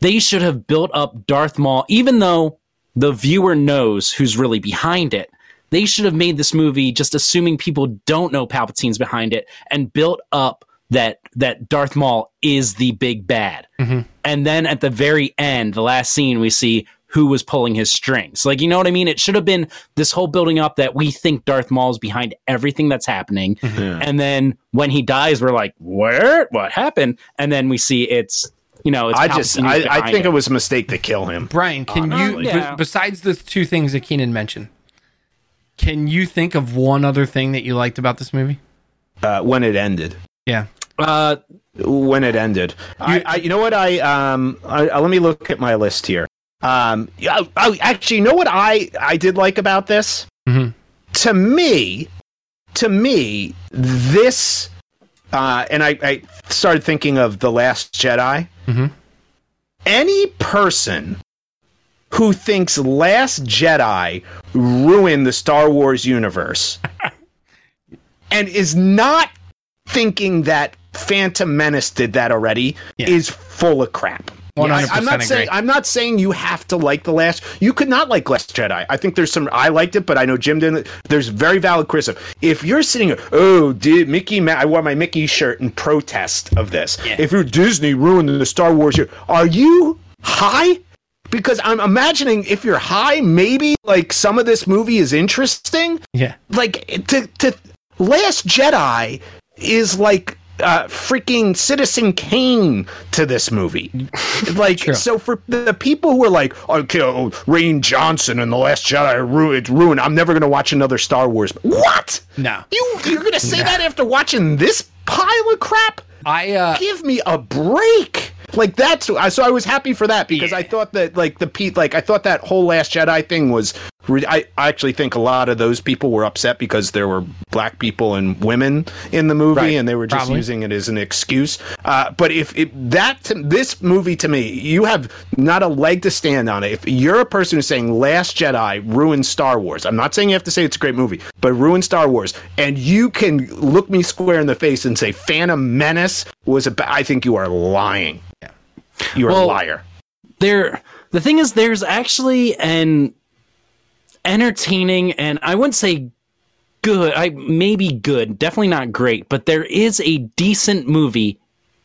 they should have built up Darth Maul, even though the viewer knows who's really behind it. they should have made this movie just assuming people don't know Palpatine's behind it and built up that that Darth Maul is the big bad. Mm-hmm. And then at the very end, the last scene, we see who was pulling his strings. Like, you know what I mean? It should have been this whole building up that we think Darth Maul is behind everything that's happening. Mm-hmm. And then when he dies, we're like, where? What happened? And then we see it's you know, I just I, I think it. it. was a mistake to kill him. Brian, can Honestly. you yeah. besides the two things that Keenan mentioned, can you think of one other thing that you liked about this movie? Uh, when it ended. Yeah. Uh, when it ended, you, I, I, you know what I um, I, let me look at my list here. Um, oh, oh, actually, you know what I I did like about this? Mm-hmm. To me, to me, this, uh, and I, I started thinking of the Last Jedi. Mm-hmm. Any person who thinks Last Jedi ruined the Star Wars universe and is not thinking that Phantom Menace did that already yeah. is full of crap. I, am not agree. saying I'm not saying you have to like the last. You could not like Last Jedi. I think there's some. I liked it, but I know Jim didn't. There's very valid criticism. If you're sitting, oh, did Mickey? I wore my Mickey shirt in protest of this. Yeah. If you're Disney ruining the Star Wars, are you high? Because I'm imagining if you're high, maybe like some of this movie is interesting. Yeah. Like to to Last Jedi is like uh, freaking Citizen Kane to this movie. like, True. so for the people who are like, okay, oh, Rian Johnson and The Last Jedi ruined, ruined, I'm never going to watch another Star Wars. What? No. You, you're going to say no. that after watching this pile of crap? I, uh, Give me a break like that's so I was happy for that because yeah. I thought that like the Pete like I thought that whole Last Jedi thing was I, I actually think a lot of those people were upset because there were black people and women in the movie right. and they were just Probably. using it as an excuse. Uh, but if it, that this movie to me, you have not a leg to stand on it. If you're a person who's saying Last Jedi ruined Star Wars, I'm not saying you have to say it's a great movie, but ruined Star Wars, and you can look me square in the face and say Phantom Menace was a, I think you are lying. Yeah. You're well, a liar. There, the thing is, there's actually an entertaining and I wouldn't say good. I maybe good, definitely not great, but there is a decent movie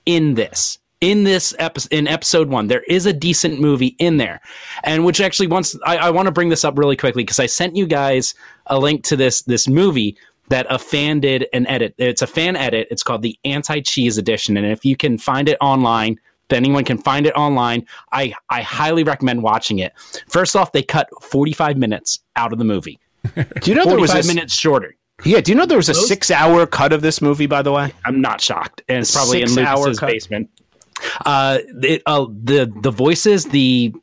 in this. In this episode, in episode one, there is a decent movie in there, and which actually once I, I want to bring this up really quickly because I sent you guys a link to this this movie that a fan did an edit. It's a fan edit. It's called the Anti Cheese Edition, and if you can find it online, if anyone can find it online, I, I highly recommend watching it. First off, they cut 45 minutes out of the movie. do you know there was a, minutes shorter? Yeah, do you know there was a six-hour cut of this movie? By the way, I'm not shocked, and it's probably Six in Lucas's basement. Uh, it, uh, the the voices, the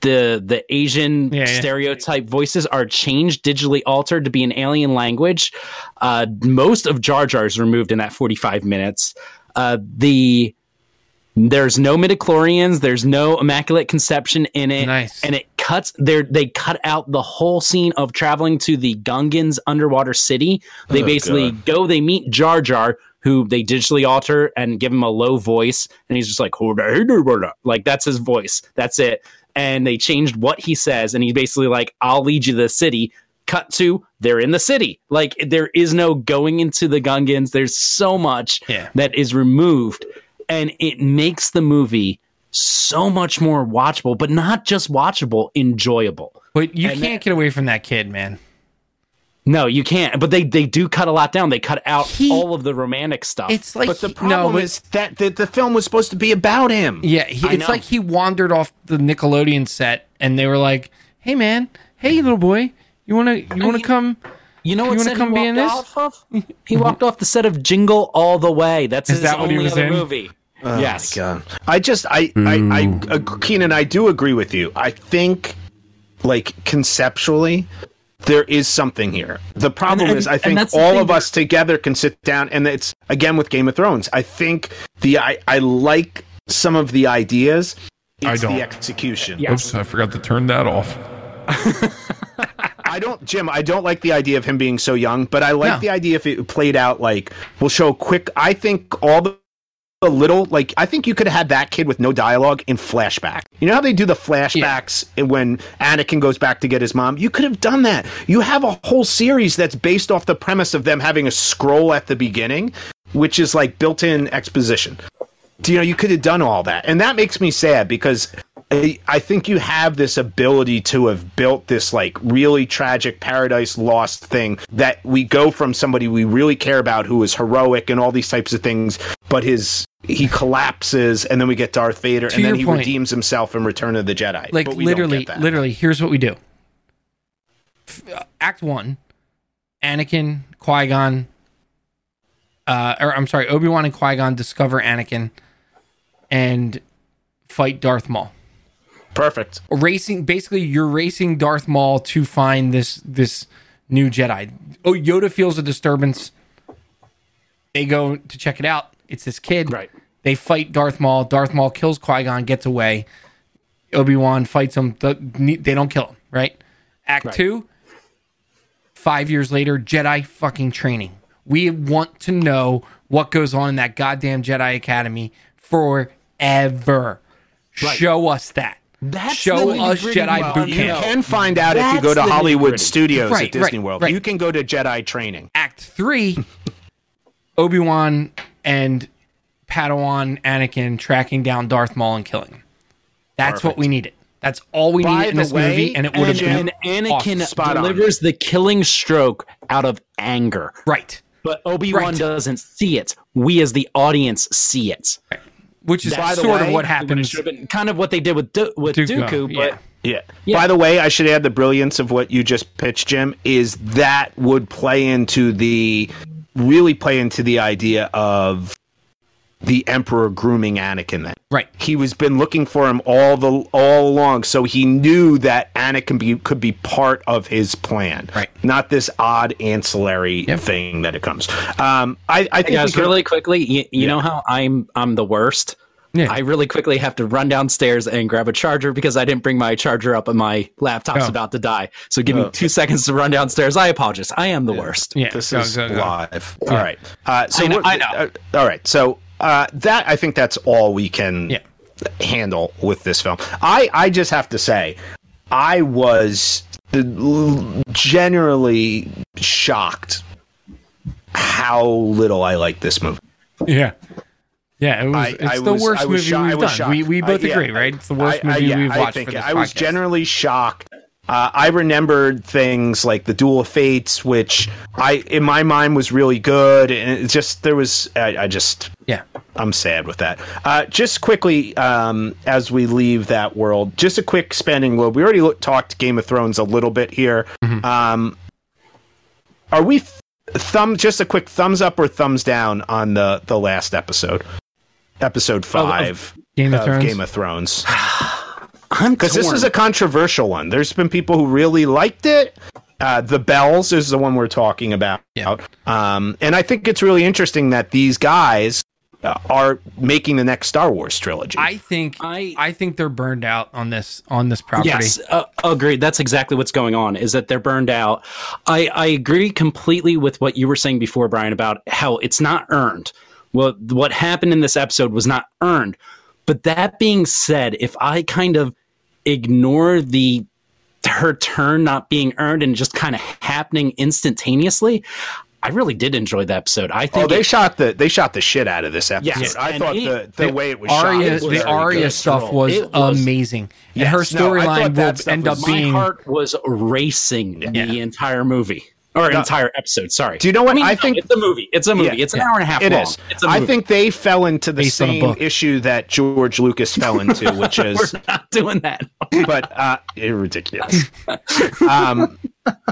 the the Asian yeah, yeah. stereotype voices are changed, digitally altered to be an alien language. Uh, most of Jar Jar is removed in that 45 minutes. Uh, the there's no midichlorians. There's no immaculate conception in it. Nice. And it cuts there. They cut out the whole scene of traveling to the Gungans underwater city. They oh, basically God. go. They meet Jar Jar, who they digitally alter and give him a low voice, and he's just like, like that's his voice. That's it. And they changed what he says, and he's basically like, "I'll lead you to the city." Cut to they're in the city. Like there is no going into the Gungans. There's so much yeah. that is removed and it makes the movie so much more watchable, but not just watchable, enjoyable. But you and can't get away from that kid, man. No, you can't. But they they do cut a lot down. They cut out he, all of the romantic stuff. It's like but the problem no, is that the, the film was supposed to be about him. Yeah, he, it's like he wandered off the Nickelodeon set, and they were like, "Hey, man, hey, little boy, you wanna you wanna come?" You know what? You want to come be in this? Of? He walked off the set of Jingle All the Way. That's Is his that only other in? movie. Oh yes. I just I, mm. I I uh, Keenan, I do agree with you. I think like conceptually there is something here. The problem and, and, is I think all of us together can sit down and it's again with Game of Thrones. I think the I, I like some of the ideas. It's I don't. the execution. Yes. Oops, I forgot to turn that off. I don't, Jim. I don't like the idea of him being so young, but I like no. the idea if it played out like we'll show quick. I think all the a little like I think you could have had that kid with no dialogue in flashback. You know how they do the flashbacks yeah. when Anakin goes back to get his mom? You could have done that. You have a whole series that's based off the premise of them having a scroll at the beginning, which is like built-in exposition. You know, you could have done all that. And that makes me sad because I think you have this ability to have built this like really tragic paradise lost thing that we go from somebody we really care about who is heroic and all these types of things, but his he collapses and then we get Darth Vader to and then he point, redeems himself in Return of the Jedi. Like literally, literally, here's what we do. Uh, Act one, Anakin, Qui Gon, uh, or I'm sorry, Obi Wan and Qui Gon discover Anakin and fight Darth Maul Perfect. Racing basically you're racing Darth Maul to find this this new Jedi. Oh, Yoda feels a disturbance. They go to check it out. It's this kid. Right. They fight Darth Maul. Darth Maul kills Qui Gon, gets away. Obi Wan fights him. They don't kill him. Right. Act right. two. Five years later, Jedi fucking training. We want to know what goes on in that goddamn Jedi Academy forever. Right. Show us that. That's Show us Jedi boot camp. You can find out That's if you go to Hollywood Studios right, at Disney right, World. Right. You can go to Jedi training. Act three, Obi Wan and Padawan Anakin tracking down Darth Maul and killing him. That's Perfect. what we needed. That's all we needed in this way, movie, and it would have been. And Anakin awesome. delivers the killing stroke out of anger. Right. But Obi Wan right. doesn't see it. We, as the audience, see it. Right which is By sort way, of what happens. Kind of what they did with du- with Dooku, Dooku but. Yeah. Yeah. yeah. By the way, I should add the brilliance of what you just pitched, Jim, is that would play into the really play into the idea of the emperor grooming Anakin then. Right. He was been looking for him all the all along, so he knew that Anakin be, could be part of his plan. Right. Not this odd ancillary yep. thing that it comes. Um, I, I think guys, really quickly, you, you yeah. know how I'm I'm the worst. Yeah. I really quickly have to run downstairs and grab a charger because I didn't bring my charger up and my laptop's oh. about to die. So give me oh. two seconds to run downstairs. I apologize. I am the yeah. worst. Yeah, this go, is go, go. live. All right. Uh, so I know. I know. Uh, all right. So uh, that I think that's all we can yeah. handle with this film. I I just have to say, I was generally shocked how little I like this movie. Yeah. Yeah, it was. I, it's I the was, worst movie we've done. Shocked. We, we both agree, yeah, right? It's the worst movie yeah, we've watched. I, I was generally shocked uh, I remembered things like the Duel of Fates, which I, in my mind, was really good, and it just there was, I, I just, yeah, I'm sad with that. Uh, just quickly, um, as we leave that world, just a quick spending globe. We already look, talked Game of Thrones a little bit here. Mm-hmm. Um, are we th- thumb? Just a quick thumbs up or thumbs down on the the last episode, episode five of Game of, of Thrones. Game of Thrones. because this is a controversial one. There's been people who really liked it. Uh, the Bells is the one we're talking about. Yeah. Um, and I think it's really interesting that these guys uh, are making the next Star Wars trilogy. I think I, I think they're burned out on this on this property. Yes, uh, agreed. That's exactly what's going on. Is that they're burned out. I I agree completely with what you were saying before, Brian, about how it's not earned. Well, what happened in this episode was not earned. But that being said, if I kind of ignore the her turn not being earned and just kind of happening instantaneously. I really did enjoy the episode. I think oh, they it, shot the they shot the shit out of this episode. Yes, I thought it, the, the, way it was Arya, shot, was the Arya stuff was, was, amazing. Yes, and her storyline no, will end up being. My heart was racing yeah. the entire movie or an entire episode. Sorry. Do you know what I, mean, I think? It's a movie. It's a movie. Yeah, it's an yeah, hour and a half. It long. is. I think they fell into the Based same issue that George Lucas fell into, which is we're not doing that. but uh, ridiculous. um,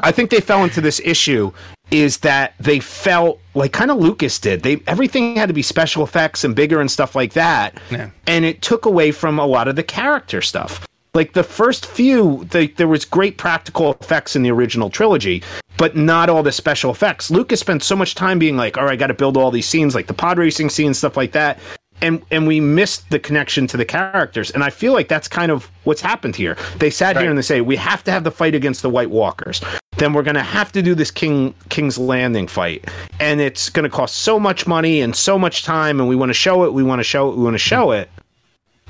I think they fell into this issue is that they felt like kind of Lucas did. They everything had to be special effects and bigger and stuff like that, yeah. and it took away from a lot of the character stuff like the first few the, there was great practical effects in the original trilogy but not all the special effects. Lucas spent so much time being like all right i gotta build all these scenes like the pod racing scenes stuff like that and and we missed the connection to the characters and i feel like that's kind of what's happened here. They sat right. here and they say we have to have the fight against the white walkers. Then we're going to have to do this King King's Landing fight, and it's going to cost so much money and so much time, and we want to show it, we want to show it, we want to show it,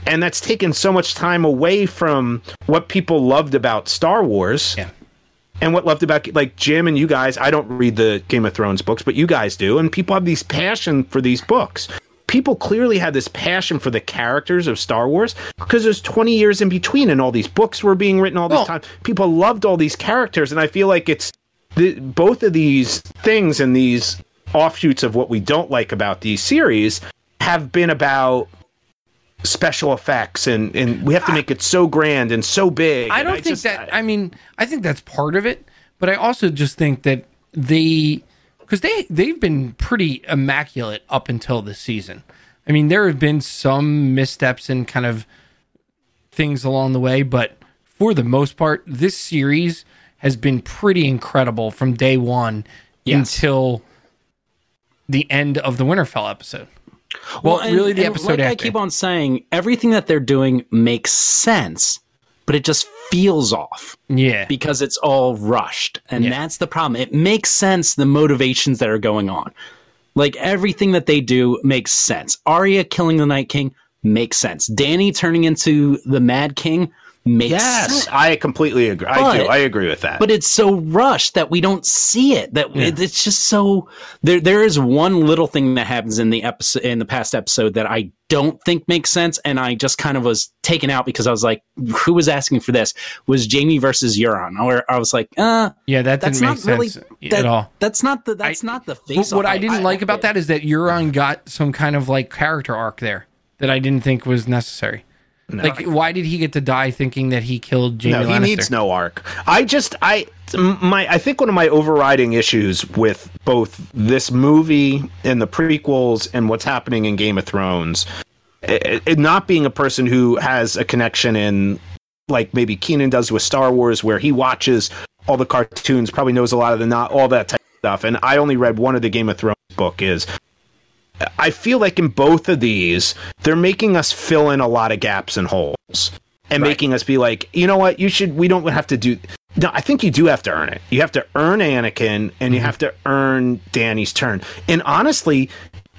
and that's taken so much time away from what people loved about Star Wars. Yeah. And what loved about like Jim and you guys, I don't read the Game of Thrones books, but you guys do, and people have these passion for these books people clearly had this passion for the characters of Star Wars because there's 20 years in between and all these books were being written all this well, time. People loved all these characters, and I feel like it's the, both of these things and these offshoots of what we don't like about these series have been about special effects and and we have to make it so grand and so big. I don't I think just, that I, I mean I think that's part of it, but I also just think that they, because they they've been pretty immaculate up until this season. I mean, there have been some missteps and kind of things along the way, but for the most part, this series has been pretty incredible from day one yes. until the end of the Winterfell episode. Well, well and, really, the episode like after. I keep on saying, everything that they're doing makes sense but it just feels off. Yeah. Because it's all rushed. And yeah. that's the problem. It makes sense the motivations that are going on. Like everything that they do makes sense. Arya killing the Night King makes sense. Danny turning into the Mad King makes yes, sense. I completely agree. But, I do. I agree with that. But it's so rushed that we don't see it. That yeah. it, it's just so there. There is one little thing that happens in the episode in the past episode that I don't think makes sense, and I just kind of was taken out because I was like, "Who was asking for this?" Was Jaime versus Euron? Or I was like, "Uh, yeah, that didn't make sense really, that, at all." That's not the that's I, not the face. What I didn't I, like I, about that is that Euron got some kind of like character arc there that I didn't think was necessary. No. Like, why did he get to die thinking that he killed Jaime? No, he Lannister? needs no arc. I just, I, my, I think one of my overriding issues with both this movie and the prequels and what's happening in Game of Thrones, it, it not being a person who has a connection in, like maybe Keenan does with Star Wars, where he watches all the cartoons, probably knows a lot of the not all that type of stuff. And I only read one of the Game of Thrones book is I feel like in both of these, they're making us fill in a lot of gaps and holes and right. making us be like, you know what, you should, we don't have to do. No, I think you do have to earn it. You have to earn Anakin and mm-hmm. you have to earn Dany's turn. And honestly,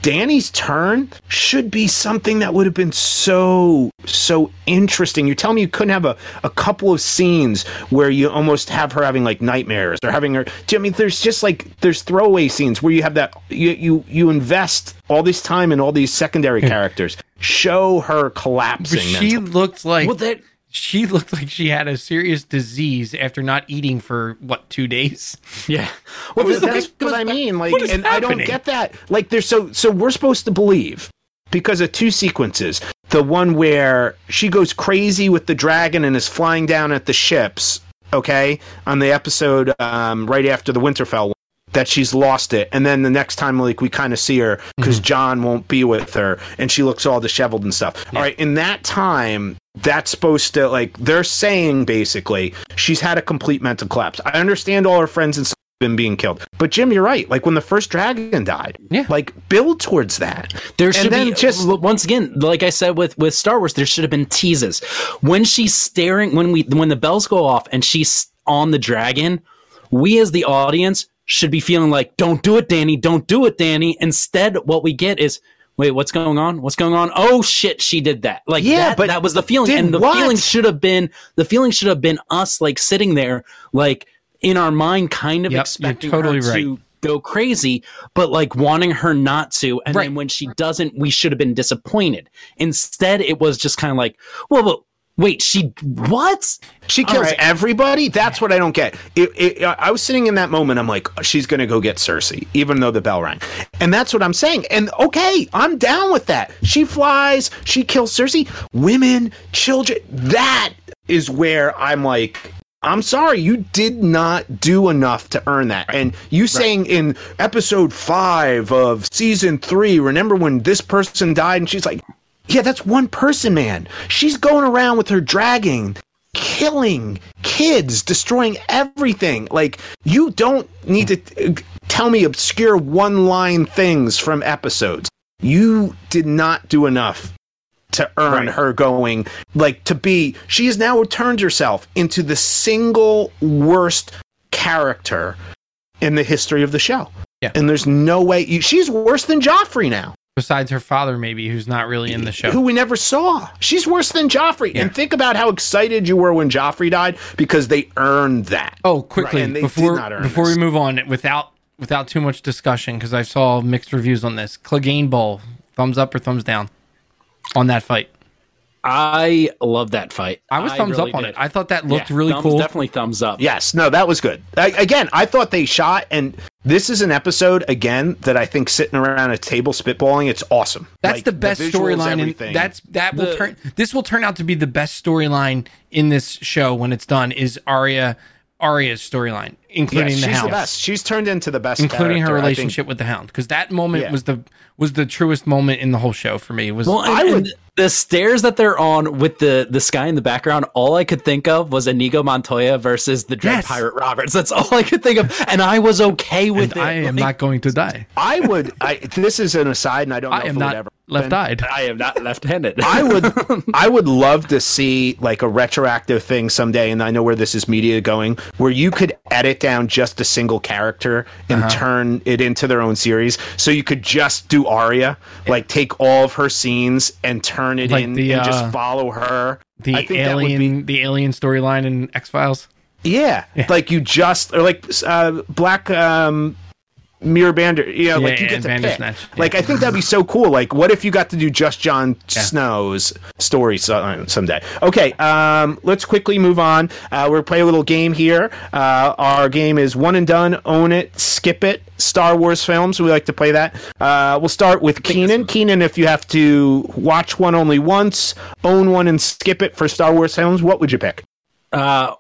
Dany's turn should be something that would have been so so interesting. You tell me you couldn't have a, a couple of scenes where you almost have her having like nightmares or having her. Do you I mean there's just like there's throwaway scenes where you have that you you you invest all this time in all these secondary characters. Show her collapsing. She mentally. looked like well, that she looked like she had a serious disease after not eating for what two days. Yeah, well, that's like, what I mean. Like, and happening? I don't get that. Like, there's so so we're supposed to believe because of two sequences. The one where she goes crazy with the dragon and is flying down at the ships. Okay, on the episode um, right after the Winterfell that she's lost it and then the next time like we kind of see her because mm-hmm. jon won't be with her and she looks all disheveled and stuff yeah. all right in that time that's supposed to like they're saying basically she's had a complete mental collapse. I understand all her friends and stuff been being killed. But Jim, you're right. Like when the first dragon died, yeah. like build towards that. There should be just once again, like I said with with Star Wars, there should have been teases when she's staring when we when the bells go off and she's on the dragon. We as the audience should be feeling like, "Don't do it, Dany, Don't do it, Dany. Instead, what we get is wait, what's going on? What's going on? Oh shit, she did that. Like yeah, that, but that was the feeling, and the what? feeling should have been the feeling should have been us like sitting there, like in our mind, kind of yep, expecting totally her right. to go crazy, but like wanting her not to. And right. then when she doesn't, we should have been disappointed. Instead, it was just kind of like, well, well Wait, she what? She kills right. everybody. That's what I don't get. It, it, I was sitting in that moment. I'm like, she's gonna go get Cersei, even though the bell rang, and that's what I'm saying. And okay, I'm down with that. She flies. She kills Cersei. Women, children. That is where I'm like, I'm sorry, you did not do enough to earn that. And you saying right. in episode five of season three, remember when this person died? And she's like, yeah, that's one person, man. She's going around with her dragging, killing kids, destroying everything. Like, you don't need to uh, tell me obscure one line things from episodes. You did not do enough to earn right. her going, like, to be. She has now turned herself into the single worst character in the history of the show. Yeah. And there's no way you, she's worse than Joffrey now. Besides her father, maybe, who's not really in the show. Who we never saw. She's worse than Joffrey. Yeah. And think about how excited you were when Joffrey died because they earned that. Oh, quickly, right? before, before we move on, without without too much discussion, because I saw mixed reviews on this. Clegane Bowl, thumbs up or thumbs down on that fight? I love that fight. I was thumbs I really up on did. it. I thought that looked yeah, really thumbs, cool. Definitely thumbs up. Yes, no, that was good. I, again, I thought they shot, and this is an episode again that I think sitting around a table spitballing, it's awesome. That's like, the best storyline. That's that will the, turn. This will turn out to be the best storyline in this show when it's done. Is Arya Arya's storyline, including yeah, the Hound. The best. She's turned into the best, including her relationship with the Hound. Because that moment yeah. was the was the truest moment in the whole show for me. Was well, I would the stairs that they're on with the the sky in the background. All I could think of was Inigo Montoya versus the Dread yes. Pirate Roberts. That's all I could think of, and I was okay with and it. I am like, not going to die. I would. I this is an aside, and I don't. know if I am not ever left-eyed. I am not left-handed. I would I would love to see like a retroactive thing someday, and I know where this is media going, where you could edit down just a single character and uh-huh. turn it into their own series. So you could just do Arya, like take all of her scenes and turn it like in the, and uh, just follow her. The alien, be, the alien storyline in X Files. Yeah, yeah, like you just or like uh, Black um, Mirror Bander, you know, yeah, like you get to pick. Yeah. Like I think that'd be so cool. Like, what if you got to do just Jon yeah. Snow's story someday? Okay, um, let's quickly move on. Uh, we're play a little game here. Uh, our game is one and done. Own it, skip it. Star Wars films. We like to play that. Uh, we'll start with Keenan. Keenan, if you have to watch one only once, own one and skip it for Star Wars films, what would you pick? Uh,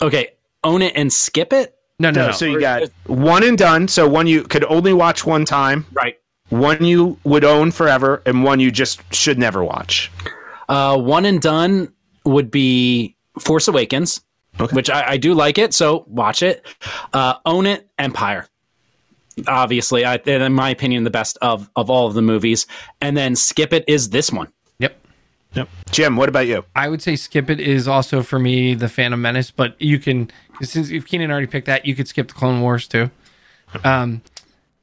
okay, own it and skip it. No, no, no. So you got one and done. So one you could only watch one time. Right. One you would own forever, and one you just should never watch. Uh, one and done would be Force Awakens, okay. which I, I, do like it. So watch it. Uh, own it. Empire. Obviously, I, in my opinion, the best of of all of the movies. And then skip it is this one. Yep. Yep. Jim, what about you? I would say skip it is also for me the Phantom Menace, but you can since if Keenan already picked that, you could skip the Clone Wars too. Um,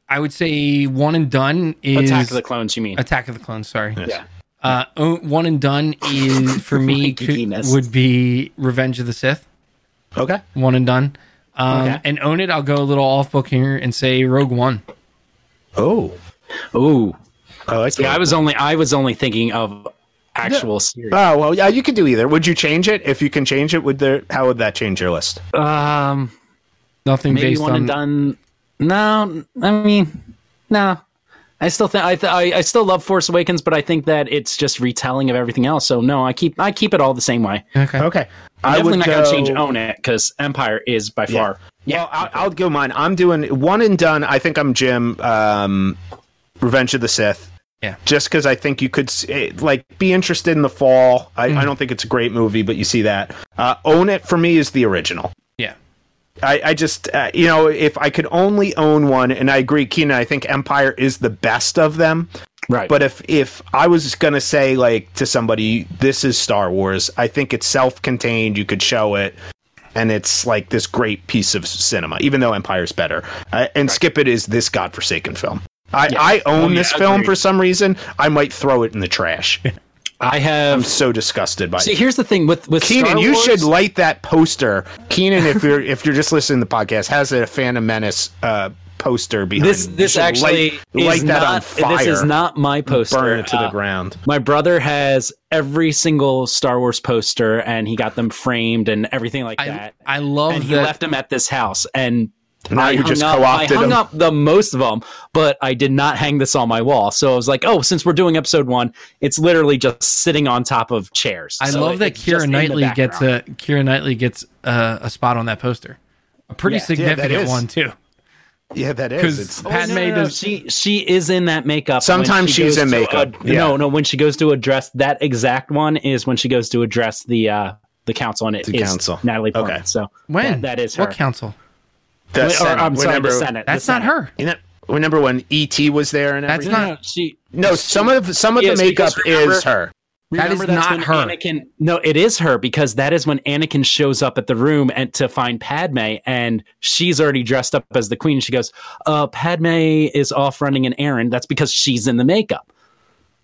I would say one and done is Attack of the Clones. You mean Attack of the Clones? Sorry. Yes. Yeah. Uh, one and done is for me could, would be Revenge of the Sith. Okay. One and done. Um, okay. And own it. I'll go a little off book here and say Rogue One. Oh. Oh. Oh, I yeah. I was only I was only thinking of actual yeah. series. Oh well, yeah, you could do either. Would you change it if you can change it? Would there? How would that change your list? Um, nothing maybe based one on and done. No, I mean, no. I still think I, th- I I still love Force Awakens, but I think that it's just retelling of everything else. So no, I keep I keep it all the same way. Okay, okay. I'm I definitely not go... going to change own it because Empire is by far. Yeah, well, I'll, I'll, go mine. I'm doing one and done. I think I'm Jim. Um, Revenge of the Sith. Yeah. Just because I think you could eh, like be interested in the fall. I, mm. I, don't think it's a great movie, but you see that. Uh, Own It for me is the original. Yeah. I, I just uh, you know if I could only own one, and I agree, Keenan. I think Empire is the best of them. Right. But if if I was gonna say like to somebody, this is Star Wars, I think it's self-contained. You could show it, and it's like this great piece of cinema, even though Empire's better. Uh, and right. Skip It is this godforsaken film. I, yeah. I own oh, yeah, this film agreed. for some reason. I might throw it in the trash. I have. I'm so disgusted by. It. See, it. here's the thing with with Keenan. You should light that poster. Keenan, if you're if you're just listening to the podcast, has a Phantom Menace uh, poster behind. This this actually light, light that not, on fire. This is not my poster. Burn it to uh, the ground. My brother has every single Star Wars poster, and he got them framed and everything like I, that. I love and that. He left them at this house, and now you just up, co-opted I hung them. up the most of them, but I did not hang this on my wall. So I was like, oh, since we're doing episode one, it's literally just sitting on top of chairs. I so love that Keira Knightley gets a Keira Knightley gets a, a, spot on that poster, a pretty yeah, significant yeah, one too. Yeah, that is. Because Padme oh, no, no, no. does. She she is in that makeup. Sometimes she she's in makeup. yeah. No, no. When she goes to address that exact one is when she goes to address the uh the council on it. The council. Natalie Portman. Okay. So when that, that is her. What council? The Senate. Or, I'm sorry, the Senate. That's the not her. You know, remember when ET was there and That's everything? not she. No, some of some of the makeup is her. Remember, that is not her. Anakin, no, it is her because that is when Anakin shows up at the room and to find Padme, and she's already dressed up as the queen. She goes, uh, "Padme is off running an errand." That's because she's in the makeup.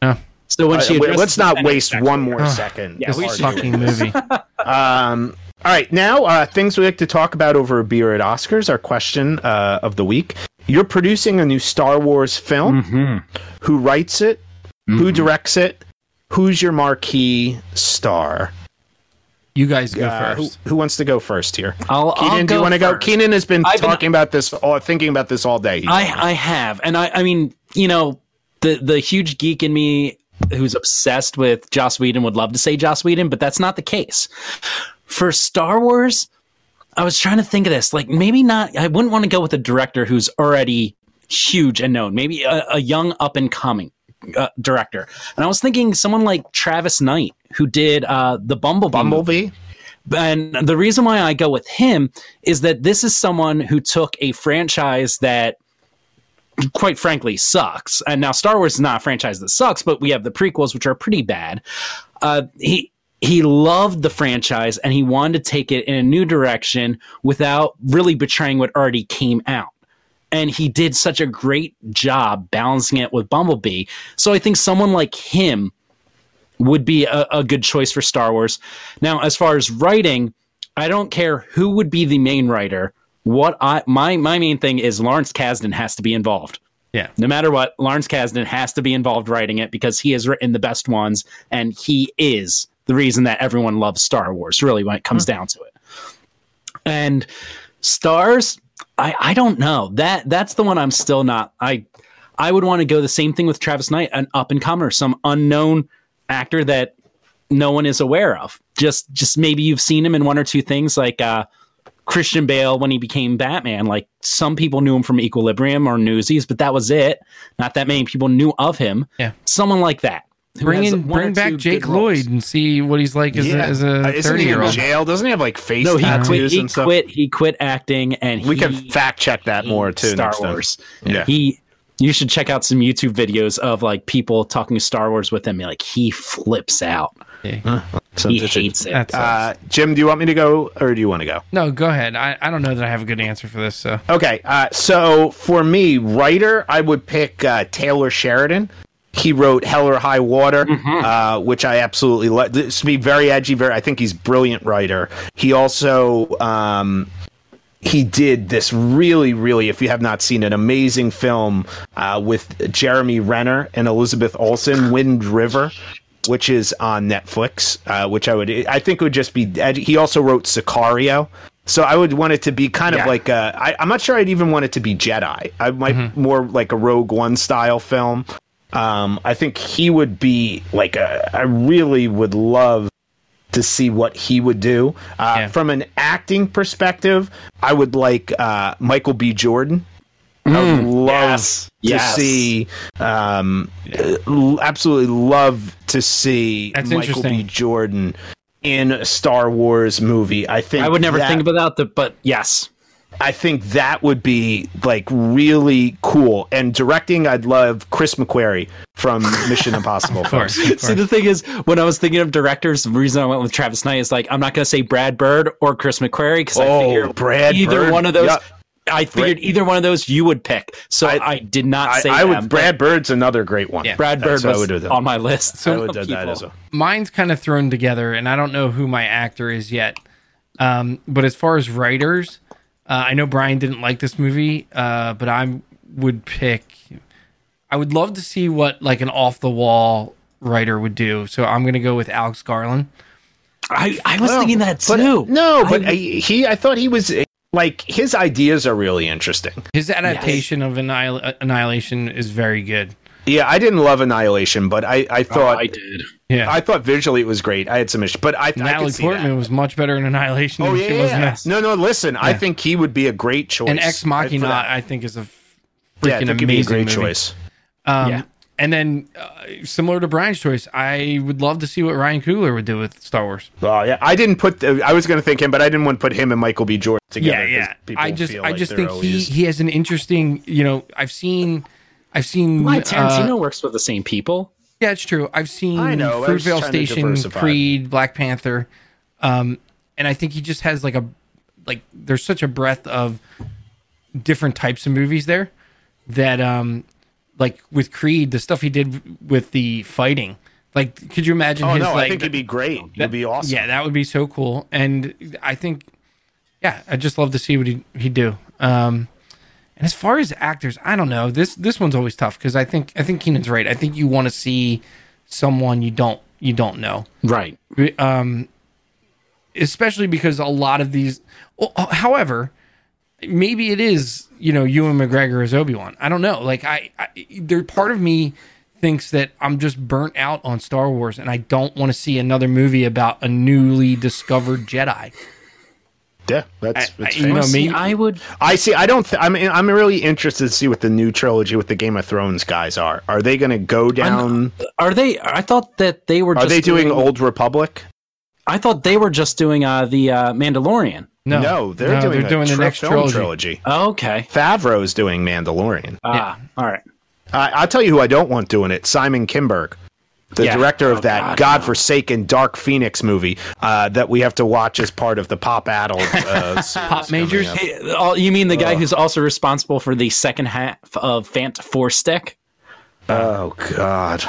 Oh. So when uh, she wait, let's not waste one more second. Yeah, this fucking movie. um, all right, now uh, things we like to talk about over a beer at Oscars. Our question uh, of the week: You're producing a new Star Wars film. Mm-hmm. Who writes it? Mm-hmm. Who directs it? who's your marquee star? You guys go uh, first. Who, who, wants to go first here? I'll, Keenan, I'll do you want to go? Keenan has been I've talking been, about this, all, thinking about this all day. I, I have, and I, I mean, you know, the the huge geek in me who's obsessed with Joss Whedon would love to say Joss Whedon, but that's not the case. For Star Wars, I was trying to think of this. Like maybe not. I wouldn't want to go with a director who's already huge and known. Maybe a, a young up and coming uh, director. And I was thinking someone like Travis Knight, who did uh, the Bumblebee. Bumblebee. Movie. And the reason why I go with him is that this is someone who took a franchise that quite frankly sucks. And now Star Wars is not a franchise that sucks, but we have the prequels, which are pretty bad. Uh, he he loved the franchise and he wanted to take it in a new direction without really betraying what already came out and he did such a great job balancing it with Bumblebee. So I think someone like him would be a, a, good choice for Star Wars. Now, as far as writing, I don't care who would be the main writer. What I my my main thing is Lawrence Kasdan has to be involved. Yeah. No matter what, Lawrence Kasdan has to be involved writing it because he has written the best ones and he is the reason that everyone loves Star Wars, really, when it comes mm-hmm. down to it. And stars, I, I don't know that that's the one I'm still not. I I would want to go the same thing with Travis Knight, an up and comer, some unknown actor that no one is aware of. Just just maybe you've seen him in one or two things like uh, Christian Bale when he became Batman. Like some people knew him from Equilibrium or Newsies, but that was it. Not that many people knew of him. Yeah, someone like that. Bring in, bring back Jake Lloyd and see what he's like as yeah. a, as a thirty year old. Jail doesn't he have like face no, he quit. He quit. He quit acting, and we can fact check that more too. Star Wars. Yeah. He. You should check out some YouTube videos of like people talking Star Wars with him. Like he flips out. Yeah. he hates it. Uh, Jim, do you want me to go or do you want to go? No, go ahead. I, I don't know that I have a good answer for this. So okay. Uh, so for me, writer, I would pick uh, Taylor Sheridan. He wrote Hell or High Water, mm-hmm. uh, which I absolutely love. This be very edgy. Very, I think he's brilliant writer. He also um, he did this really, really, if you have not seen an amazing film uh, with Jeremy Renner and Elizabeth Olsen, Wind River, which is on Netflix. Uh, which I would, I think, would just be. Edgy. He also wrote Sicario. So I would want it to be kind of yeah. like a. I, I'm not sure I'd even want it to be Jedi. I might mm-hmm. more like a Rogue One style film. Um, I think he would be like a, I really would love to see what he would do. Uh, yeah. From an acting perspective, I would like uh, Michael B. Jordan. Mm, I would mm, love yes, to yes. see, um, yeah. absolutely love to see That's Michael B. Jordan in a Star Wars movie. I think I would never that, think about that, but yes. I think that would be like really cool. And directing, I'd love Chris McQuarrie from Mission Impossible. of course, of course. See, the thing is, when I was thinking of directors, the reason I went with Travis Knight is like I'm not going to say Brad Bird or Chris McQuarrie because oh, I figured Brad either Bird. one of those. Yep. I figured Brad, either one of those you would pick. So I, I did not say I, I would. Brad Bird's another great one. Yeah. Brad Bird was would on my list. So I would do that as well. Mine's kind of thrown together, and I don't know who my actor is yet. Um, but as far as writers, uh, I know Brian didn't like this movie, uh, but I would pick. I would love to see what like an off the wall writer would do. So I'm going to go with Alex Garland. I, I was well, thinking that too. But, no, but I, he I thought he was like his ideas are really interesting. His adaptation of Annihil- Annihilation is very good. Yeah, I didn't love Annihilation, but I, I thought oh, I did. Yeah, I thought visually it was great. I had some issues, but I Natalie I Portman was much better in Annihilation. Oh yeah, yeah. no, no. Listen, yeah. I think he would be a great choice. And Ex Machina, I, I think, is a freaking yeah, amazing great movie. choice. Um, yeah. And then, uh, similar to Brian's choice, I would love to see what Ryan Coogler would do with Star Wars. Oh yeah, I didn't put. The, I was going to think him, but I didn't want to put him and Michael B. Jordan together. Yeah, yeah. I just, I like just think always... he he has an interesting. You know, I've seen I've seen my Tarantino uh, works with the same people. Yeah, it's true. I've seen I know, Fruitvale Station, Creed, Black Panther, um, and I think he just has like a like. There's such a breadth of different types of movies there that um like with Creed, the stuff he did with the fighting. Like, could you imagine? Oh his, no, like, I think it'd be great. That, it'd be awesome. Yeah, that would be so cool. And I think, yeah, I'd just love to see what he he do. Um, and as far as actors, I don't know. This this one's always tough because I think I think Keenan's right. I think you want to see someone you don't you don't know. Right. Um, especially because a lot of these. Well, however, maybe it is you know Ewan McGregor as Obi Wan. I don't know. Like I, I, there part of me thinks that I'm just burnt out on Star Wars, and I don't want to see another movie about a newly discovered Jedi. Yeah, that's, that's I, you know me. I would. I see. I don't. Th- I'm. I'm really interested to see what the new trilogy with the Game of Thrones guys are. Are they going to go down? I'm, are they? I thought that they were. Just Are they doing, doing, Old Republic? I thought they were just doing uh, the uh, Mandalorian. No, no, they're no, doing, they're doing the next trilogy. trilogy. Oh, okay, Favreau's doing Mandalorian. Ah, yeah. all right. Uh, I'll tell you who I don't want doing it: Simon Kinberg, the yeah. director of oh, that God, godforsaken no. Dark Phoenix movie uh, that we have to watch as part of the Pop Addled uh, Pop Majors. Hey, you mean the guy who's also responsible for the second half of Fant Four Stick? Oh God.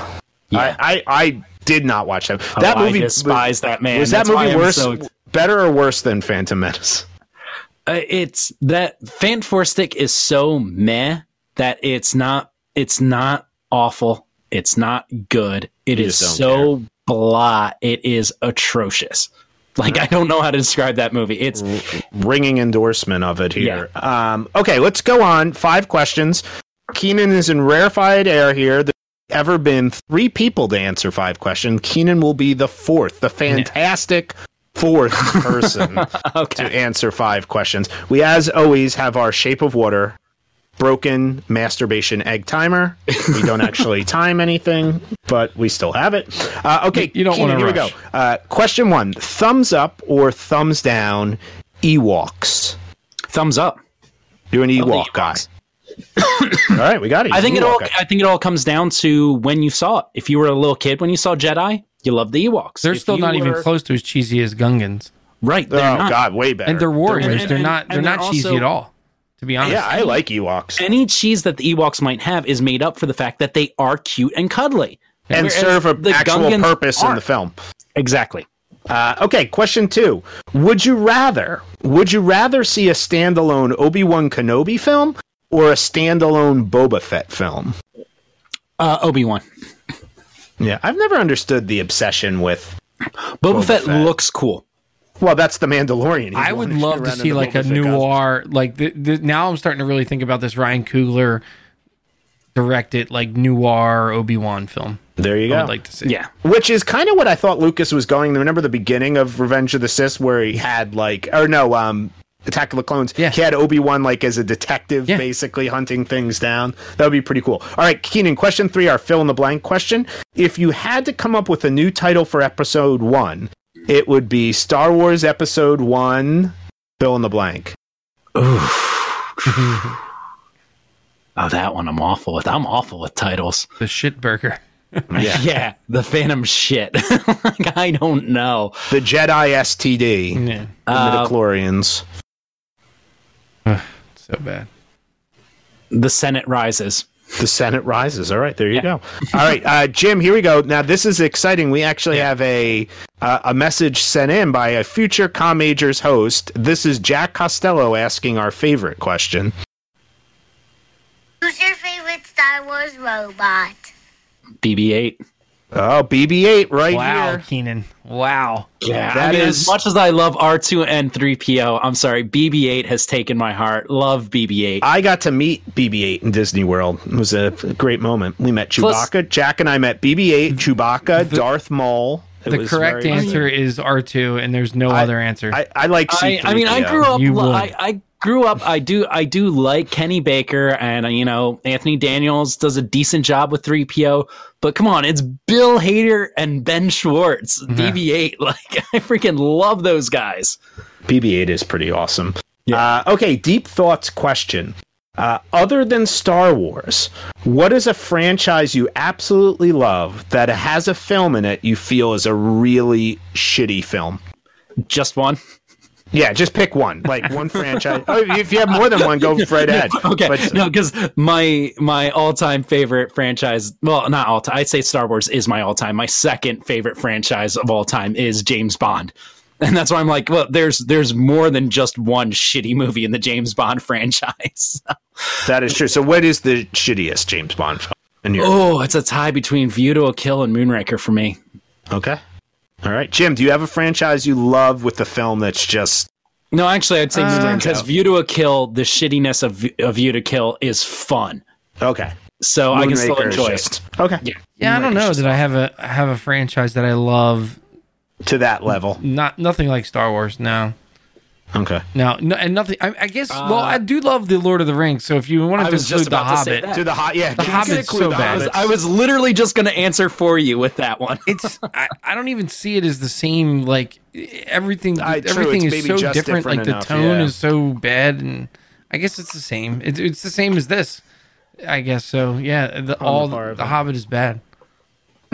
Yeah. I, I, I did not watch that. Oh, that movie. I despise that man. Was That's that movie worse? So better or worse than Phantom Menace? Uh, it's that Fan Four Stick is so meh that it's not it's not awful. It's not good. It you is so care. blah. It is atrocious. Like I don't know how to describe that movie. It's ringing endorsement of it here. Yeah. Um, okay, let's go on. Five questions. Keenan is in rarefied air here. There's ever been three people to answer five questions. Keenan will be the fourth, the fantastic fourth person okay. to answer five questions. We, as always, have our shape of water broken masturbation egg timer. We don't actually time anything, but we still have it. Uh, okay, you don't want to. Here rush. we go. Uh, question one: Thumbs up or thumbs down? Ewoks. Thumbs up. You're an Ewok guy. all right, we got it. I think it all. I think it all comes down to when you saw it. If you were a little kid when you saw Jedi, you love the Ewoks. They're if still not were... even close to as cheesy as Gungans. Right. oh not. God, way better. And they're warriors. They're, they're not. They're, they're not cheesy also, at all. To be honest. Yeah, I like Ewoks. Any cheese that the Ewoks might have is made up for the fact that they are cute and cuddly, and Whereas serve an actual Gungans purpose aren't. in the film. Exactly. Uh, okay, question two: Would you rather? Would you rather see a standalone Obi Wan Kenobi film or a standalone Boba Fett film? Uh, Obi Wan. Yeah, I've never understood the obsession with Boba, Boba Fett, Fett, looks cool. Well, that's the Mandalorian. He's I would love to see like a noir, like the, the, now I'm starting to really think about this Ryan Coogler directed like noir Obi Wan film. There you go. I'd like to see. Yeah, which is kind of what I thought Lucas was going. Remember the beginning of Revenge of the Sith, where he had like, or no, um, Attack of the Clones. Yeah. He had Obi Wan like as a detective, yeah. basically hunting things down. That would be pretty cool. All right, Keenan. Question three, our fill in the blank question. If you had to come up with a new title for Episode One, it would be Star Wars Episode One. Fill in the blank. oh, that one I'm awful with. I'm awful with titles. The shit burger. yeah. yeah, the Phantom shit. like I don't know. The Jedi STD. Yeah. The uh, midichlorians so bad. The Senate rises. The Senate rises. All right, there you yeah. go. All right, uh, Jim. Here we go. Now this is exciting. We actually yeah. have a uh, a message sent in by a future Com Majors host. This is Jack Costello asking our favorite question. Who's your favorite Star Wars robot? BB-8. Oh, BB-8 right wow, here. Keenan. Wow. Yeah, that I mean, is... as much as I love R2 and 3PO, I'm sorry, BB-8 has taken my heart. Love BB-8. I got to meet BB-8 in Disney World. It was a great moment. We met Chewbacca. Plus, Jack and I met BB-8, Chewbacca, the, Darth Maul. It the correct answer is R2, and there's no I, other answer. I, I like C3PO. I, I mean, I grew up. I, I grew up i do i do like kenny baker and you know anthony daniels does a decent job with 3po but come on it's bill hader and ben schwartz yeah. bb8 like i freaking love those guys bb8 is pretty awesome yeah. Uh, okay deep thoughts question Uh, other than Star Wars, what is a franchise you absolutely love that has a film in it you feel is a really shitty film? Just one. Yeah, just pick one, like one franchise. Oh, if you have more than one, go right ahead. okay, but, no, because my my all time favorite franchise, well, not all time. I'd say Star Wars is my all time. My second favorite franchise of all time is James Bond, and that's why I'm like, well, there's there's more than just one shitty movie in the James Bond franchise. that is true. So, what is the shittiest James Bond film? oh, it's a tie between View to a Kill and Moonraker for me. Okay. All right, Jim. Do you have a franchise you love with the film that's just? No, actually, I'd say uh, because View to a Kill, the shittiness of, of View to Kill is fun. Okay. So Moonraker I can still enjoy just, it. Okay. Yeah. Yeah, I don't know that I have a have a franchise that I love to that level. Not nothing like Star Wars. No. Okay. Now, no, and nothing. I, I guess. Uh, well, I do love the Lord of the Rings. So if you want to include the Hobbit, to the Hobbit, yeah, the Hobbit's so bad. I was, I was, literally just going to answer for you with that one. it's. I, I, don't even see it as the same. Like everything. I, everything is so different. different. Like enough, the tone yeah. is so bad, and I guess it's the same. It, it's the same as this. I guess so. Yeah. The, all the, the Hobbit is bad.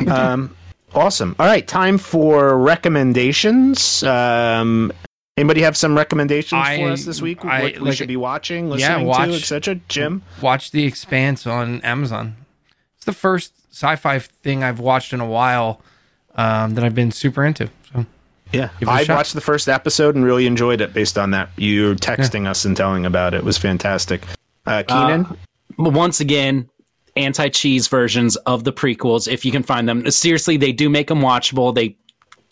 Um. Awesome. All right, time for recommendations. Um, Anybody have some recommendations I, for us this week? I, what we should be watching, listening yeah, watch, to, etc. Jim, watch The Expanse on Amazon. It's the first sci-fi thing I've watched in a while um, that I've been super into. So yeah, I watched the first episode and really enjoyed it. Based on that, you texting yeah. us and telling about it, it was fantastic. Uh, Keenan, uh, once again, anti-cheese versions of the prequels if you can find them. Seriously, they do make them watchable. They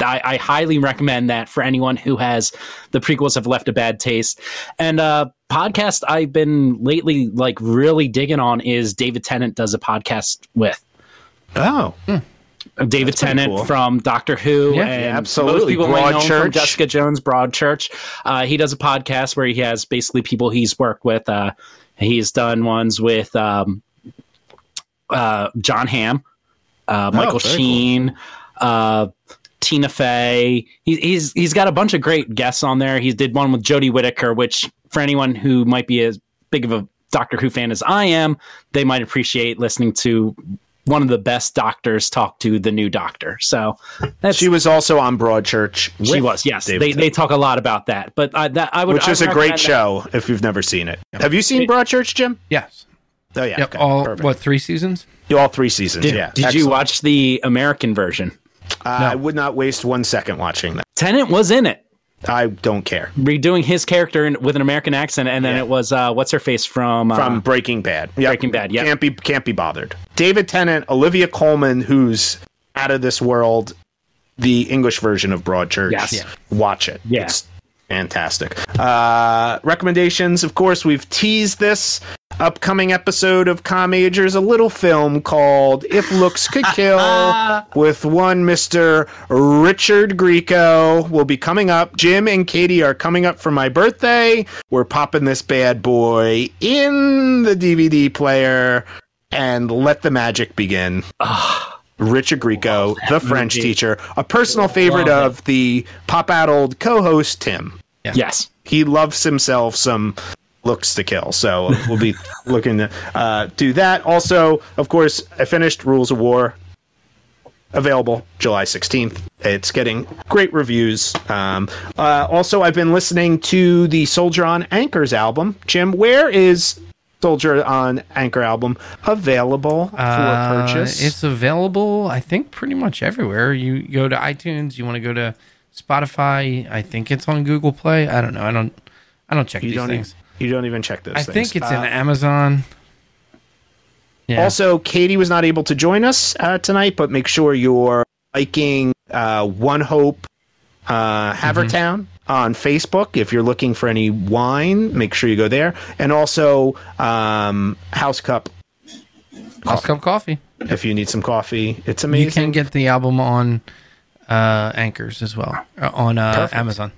I, I, highly recommend that for anyone who has the prequels have left a bad taste. And uh podcast I've been lately like really digging on is David Tennant does a podcast with. Oh. Hmm. David That's Tennant cool. from Doctor Who, yeah, and absolutely. Most people Broadchurch. from Jessica Jones, Broadchurch. Uh, he does a podcast where he has basically people he's worked with. Uh, he's done ones with um, uh, Jon Hamm, uh, oh, Michael Sheen, cool. Tina Fey. He, he's he's got a bunch of great guests on there. He did one with Jodie Whittaker, which for anyone who might be as big of a Doctor Who fan as I am, they might appreciate listening to one of the best doctors talk to the new doctor. So she was also on Broadchurch. She was, yes. They, they talk a lot about that, but uh, that I would, which is a great show that. if you've never seen it. Yep. Have you seen Broadchurch, Jim? Yes. Oh yeah. Yep. Okay. All Perfect. what three seasons? All three seasons. Did, yeah. Did Excellent. you watch the American version? Uh, no. I would not waste one second watching that. Tennant was in it. I don't care. Redoing his character in, with an American accent, and then yeah. it was uh, what's her face from uh, from Breaking Bad. Yep. Breaking Bad. Yeah, can't be can't be bothered. David Tennant, Olivia Colman, who's out of this world. The English version of Broadchurch. Yes, yeah. watch it. Yeah. It's fantastic. Uh, recommendations, of course, we've teased this upcoming episode of Majors, a little film called If Looks Could Kill with one Mr. Richard Grieco will be coming up. Jim and Katie are coming up for my birthday. We're popping this bad boy in the DVD player and let the magic begin. Richard Grieco, the French movie. teacher, a personal favorite of the Pop Addled co-host Tim. Yeah. Yes, he loves himself some looks to kill. So we'll be looking to uh, do that. Also, of course, I finished Rules of War. Available July 16th. It's getting great reviews. Um, uh, also, I've been listening to the Soldier on Anchors album. Jim, where is Soldier on Anchor album available for uh, purchase? It's available, I think, pretty much everywhere. You go to iTunes. You want to go to Spotify. I think it's on Google Play. I don't know. I don't. I don't check you these don't things. You don't even check those. I things. think it's uh, in Amazon. Yeah. Also, Katie was not able to join us uh, tonight, but make sure you're liking uh, One Hope uh, Havertown mm-hmm. on Facebook. If you're looking for any wine, make sure you go there. And also um, House Cup. House Cup Coffee. If you need some coffee, it's amazing. You can get the album on uh, Anchors as well uh, on uh, Amazon.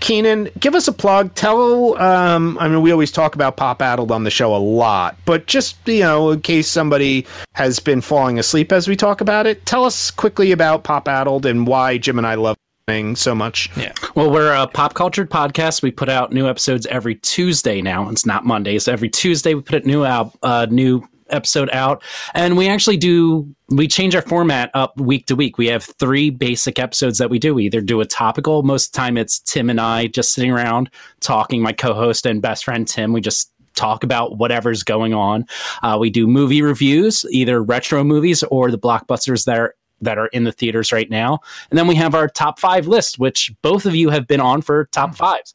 Keenan, give us a plug. Tell, um, I mean, we always talk about Pop Addled on the show a lot, but just, you know, in case somebody has been falling asleep as we talk about it, tell us quickly about Pop Addled and why Jim and I love so much. Yeah. Well, we're a pop cultured podcast. We put out new episodes every Tuesday now. It's not Mondays. Every Tuesday we put a new out uh, new episode out and we actually do we change our format up week to week we have three basic episodes that we do we either do a topical most of the time it's tim and i just sitting around talking my co-host and best friend tim we just talk about whatever's going on uh, we do movie reviews either retro movies or the blockbusters that are that are in the theaters right now. And then we have our top five list, which both of you have been on for top fives.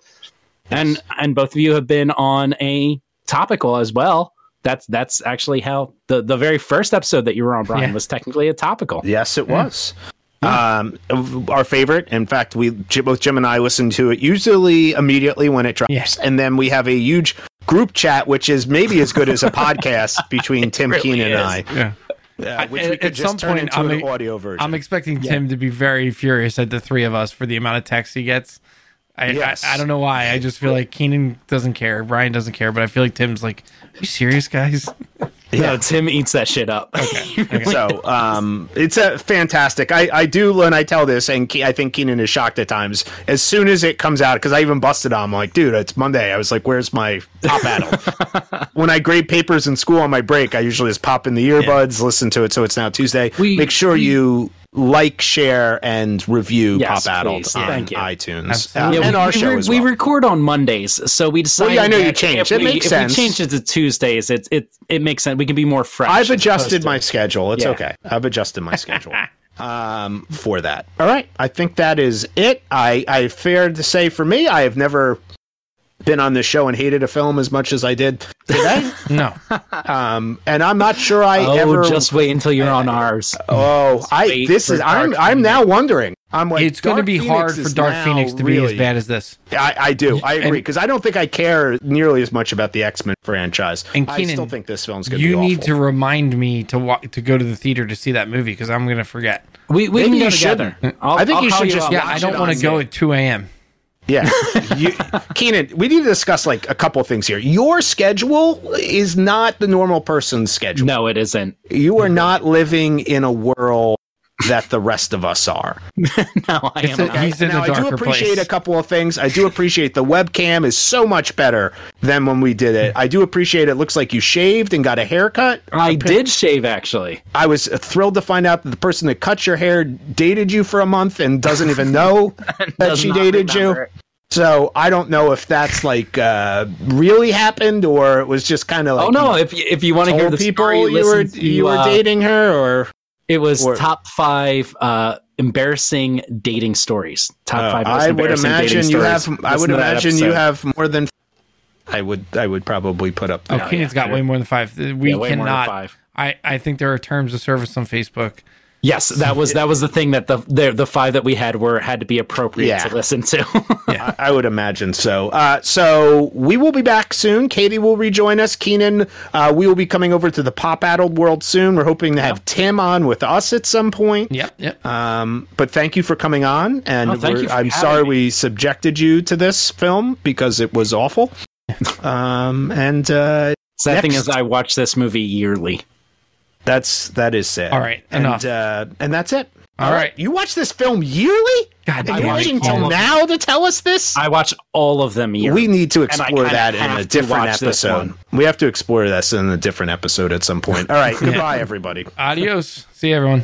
Yes. And and both of you have been on a topical as well. That's that's actually how the, the very first episode that you were on, Brian, yeah. was technically a topical. Yes, it was. Um, our favorite. In fact, we both Jim and I listen to it usually immediately when it drops, yes. and then we have a huge group chat, which is maybe as good as a podcast between Tim really Keenan and I. Yeah. Yeah, which we could at some point, I'm, audio version. I'm expecting yeah. Tim to be very furious at the three of us for the amount of text he gets. I, yes. I, I, don't know why. I just feel like Keenan doesn't care. Brian doesn't care, but I feel like Tim's like, Are you serious, guys? Yeah, no, Tim eats that shit up. Okay. okay. so um, it's a fantastic. I, I do when I tell this, and Ke- I think Keenan is shocked at times. As soon as it comes out, because I even busted on, I'm like, dude, it's Monday. I was like, where's my Pop Addled? when I grade papers in school on my break, I usually just pop in the earbuds, yeah. listen to it. So it's now Tuesday. We, Make sure we, you like, share, and review yes, Pop Addled on iTunes uh, yeah, and we, our show we, as well. We record on Mondays, so we decided. Well, yeah, I know you changed. It we, makes if sense. If we change it to Tuesdays, it it it makes sense. We can be more fresh. I've adjusted my schedule. It's yeah. okay. I've adjusted my schedule. um, for that. All right, I think that is it. I I fair to say for me, I have never been on this show and hated a film as much as I did today. no. Um, and I'm not sure I oh, ever just wait until you're on ours. Oh, just I this is I'm Phoenix. I'm now wondering. I'm like it's going to be Phoenix hard for Dark Phoenix to really, be as bad as this. I, I do. I agree because I don't think I care nearly as much about the X Men franchise. And Keenan, I still think this film's going to be. You need to remind me to walk to go to the theater to see that movie because I'm going to forget. We we Maybe can go together. i think I'll you should just. Yeah, I don't want to go at 2 a.m. Yeah, you, Keenan, we need to discuss like a couple things here. Your schedule is not the normal person's schedule. No, it isn't. You are not living in a world that the rest of us are. no, I am. A, he's in now, I do appreciate place. a couple of things. I do appreciate the webcam is so much better than when we did it. I do appreciate it. Looks like you shaved and got a haircut. I did shave actually. I was thrilled to find out that the person that cut your hair dated you for a month and doesn't even know that she dated you. So I don't know if that's like uh, really happened or it was just kind of like. Oh no! If if you want to hear the people story, you were to, you were uh, dating her or it was or, top five uh, embarrassing dating stories. Top uh, five. I would imagine you have. I would imagine you have more than. I would. I would probably put up. Oh, Keenan's got way more than five. We yeah, cannot. I I think there are terms of service on Facebook Yes, that was that was the thing that the the, the five that we had were had to be appropriate yeah. to listen to. yeah, I, would imagine so. Uh, so we will be back soon. Katie will rejoin us. Keenan, uh, we will be coming over to the Pop Addled world soon. We're hoping to have Tim on with us at some point. Yep, yep. Um, but thank you for coming on, and oh, I'm sorry me. we subjected you to this film because it was awful. um, and uh, sad thing is, I watch this movie yearly. That's that is sad. All right, and uh, and that's it. All, All right. right. you watch this film yearly? God, and you're waiting until now to tell us this? I watch all of them yearly. We need to explore that in a different episode. We have to explore this in a different episode at some point. All right, goodbye, everybody. Adios. See everyone.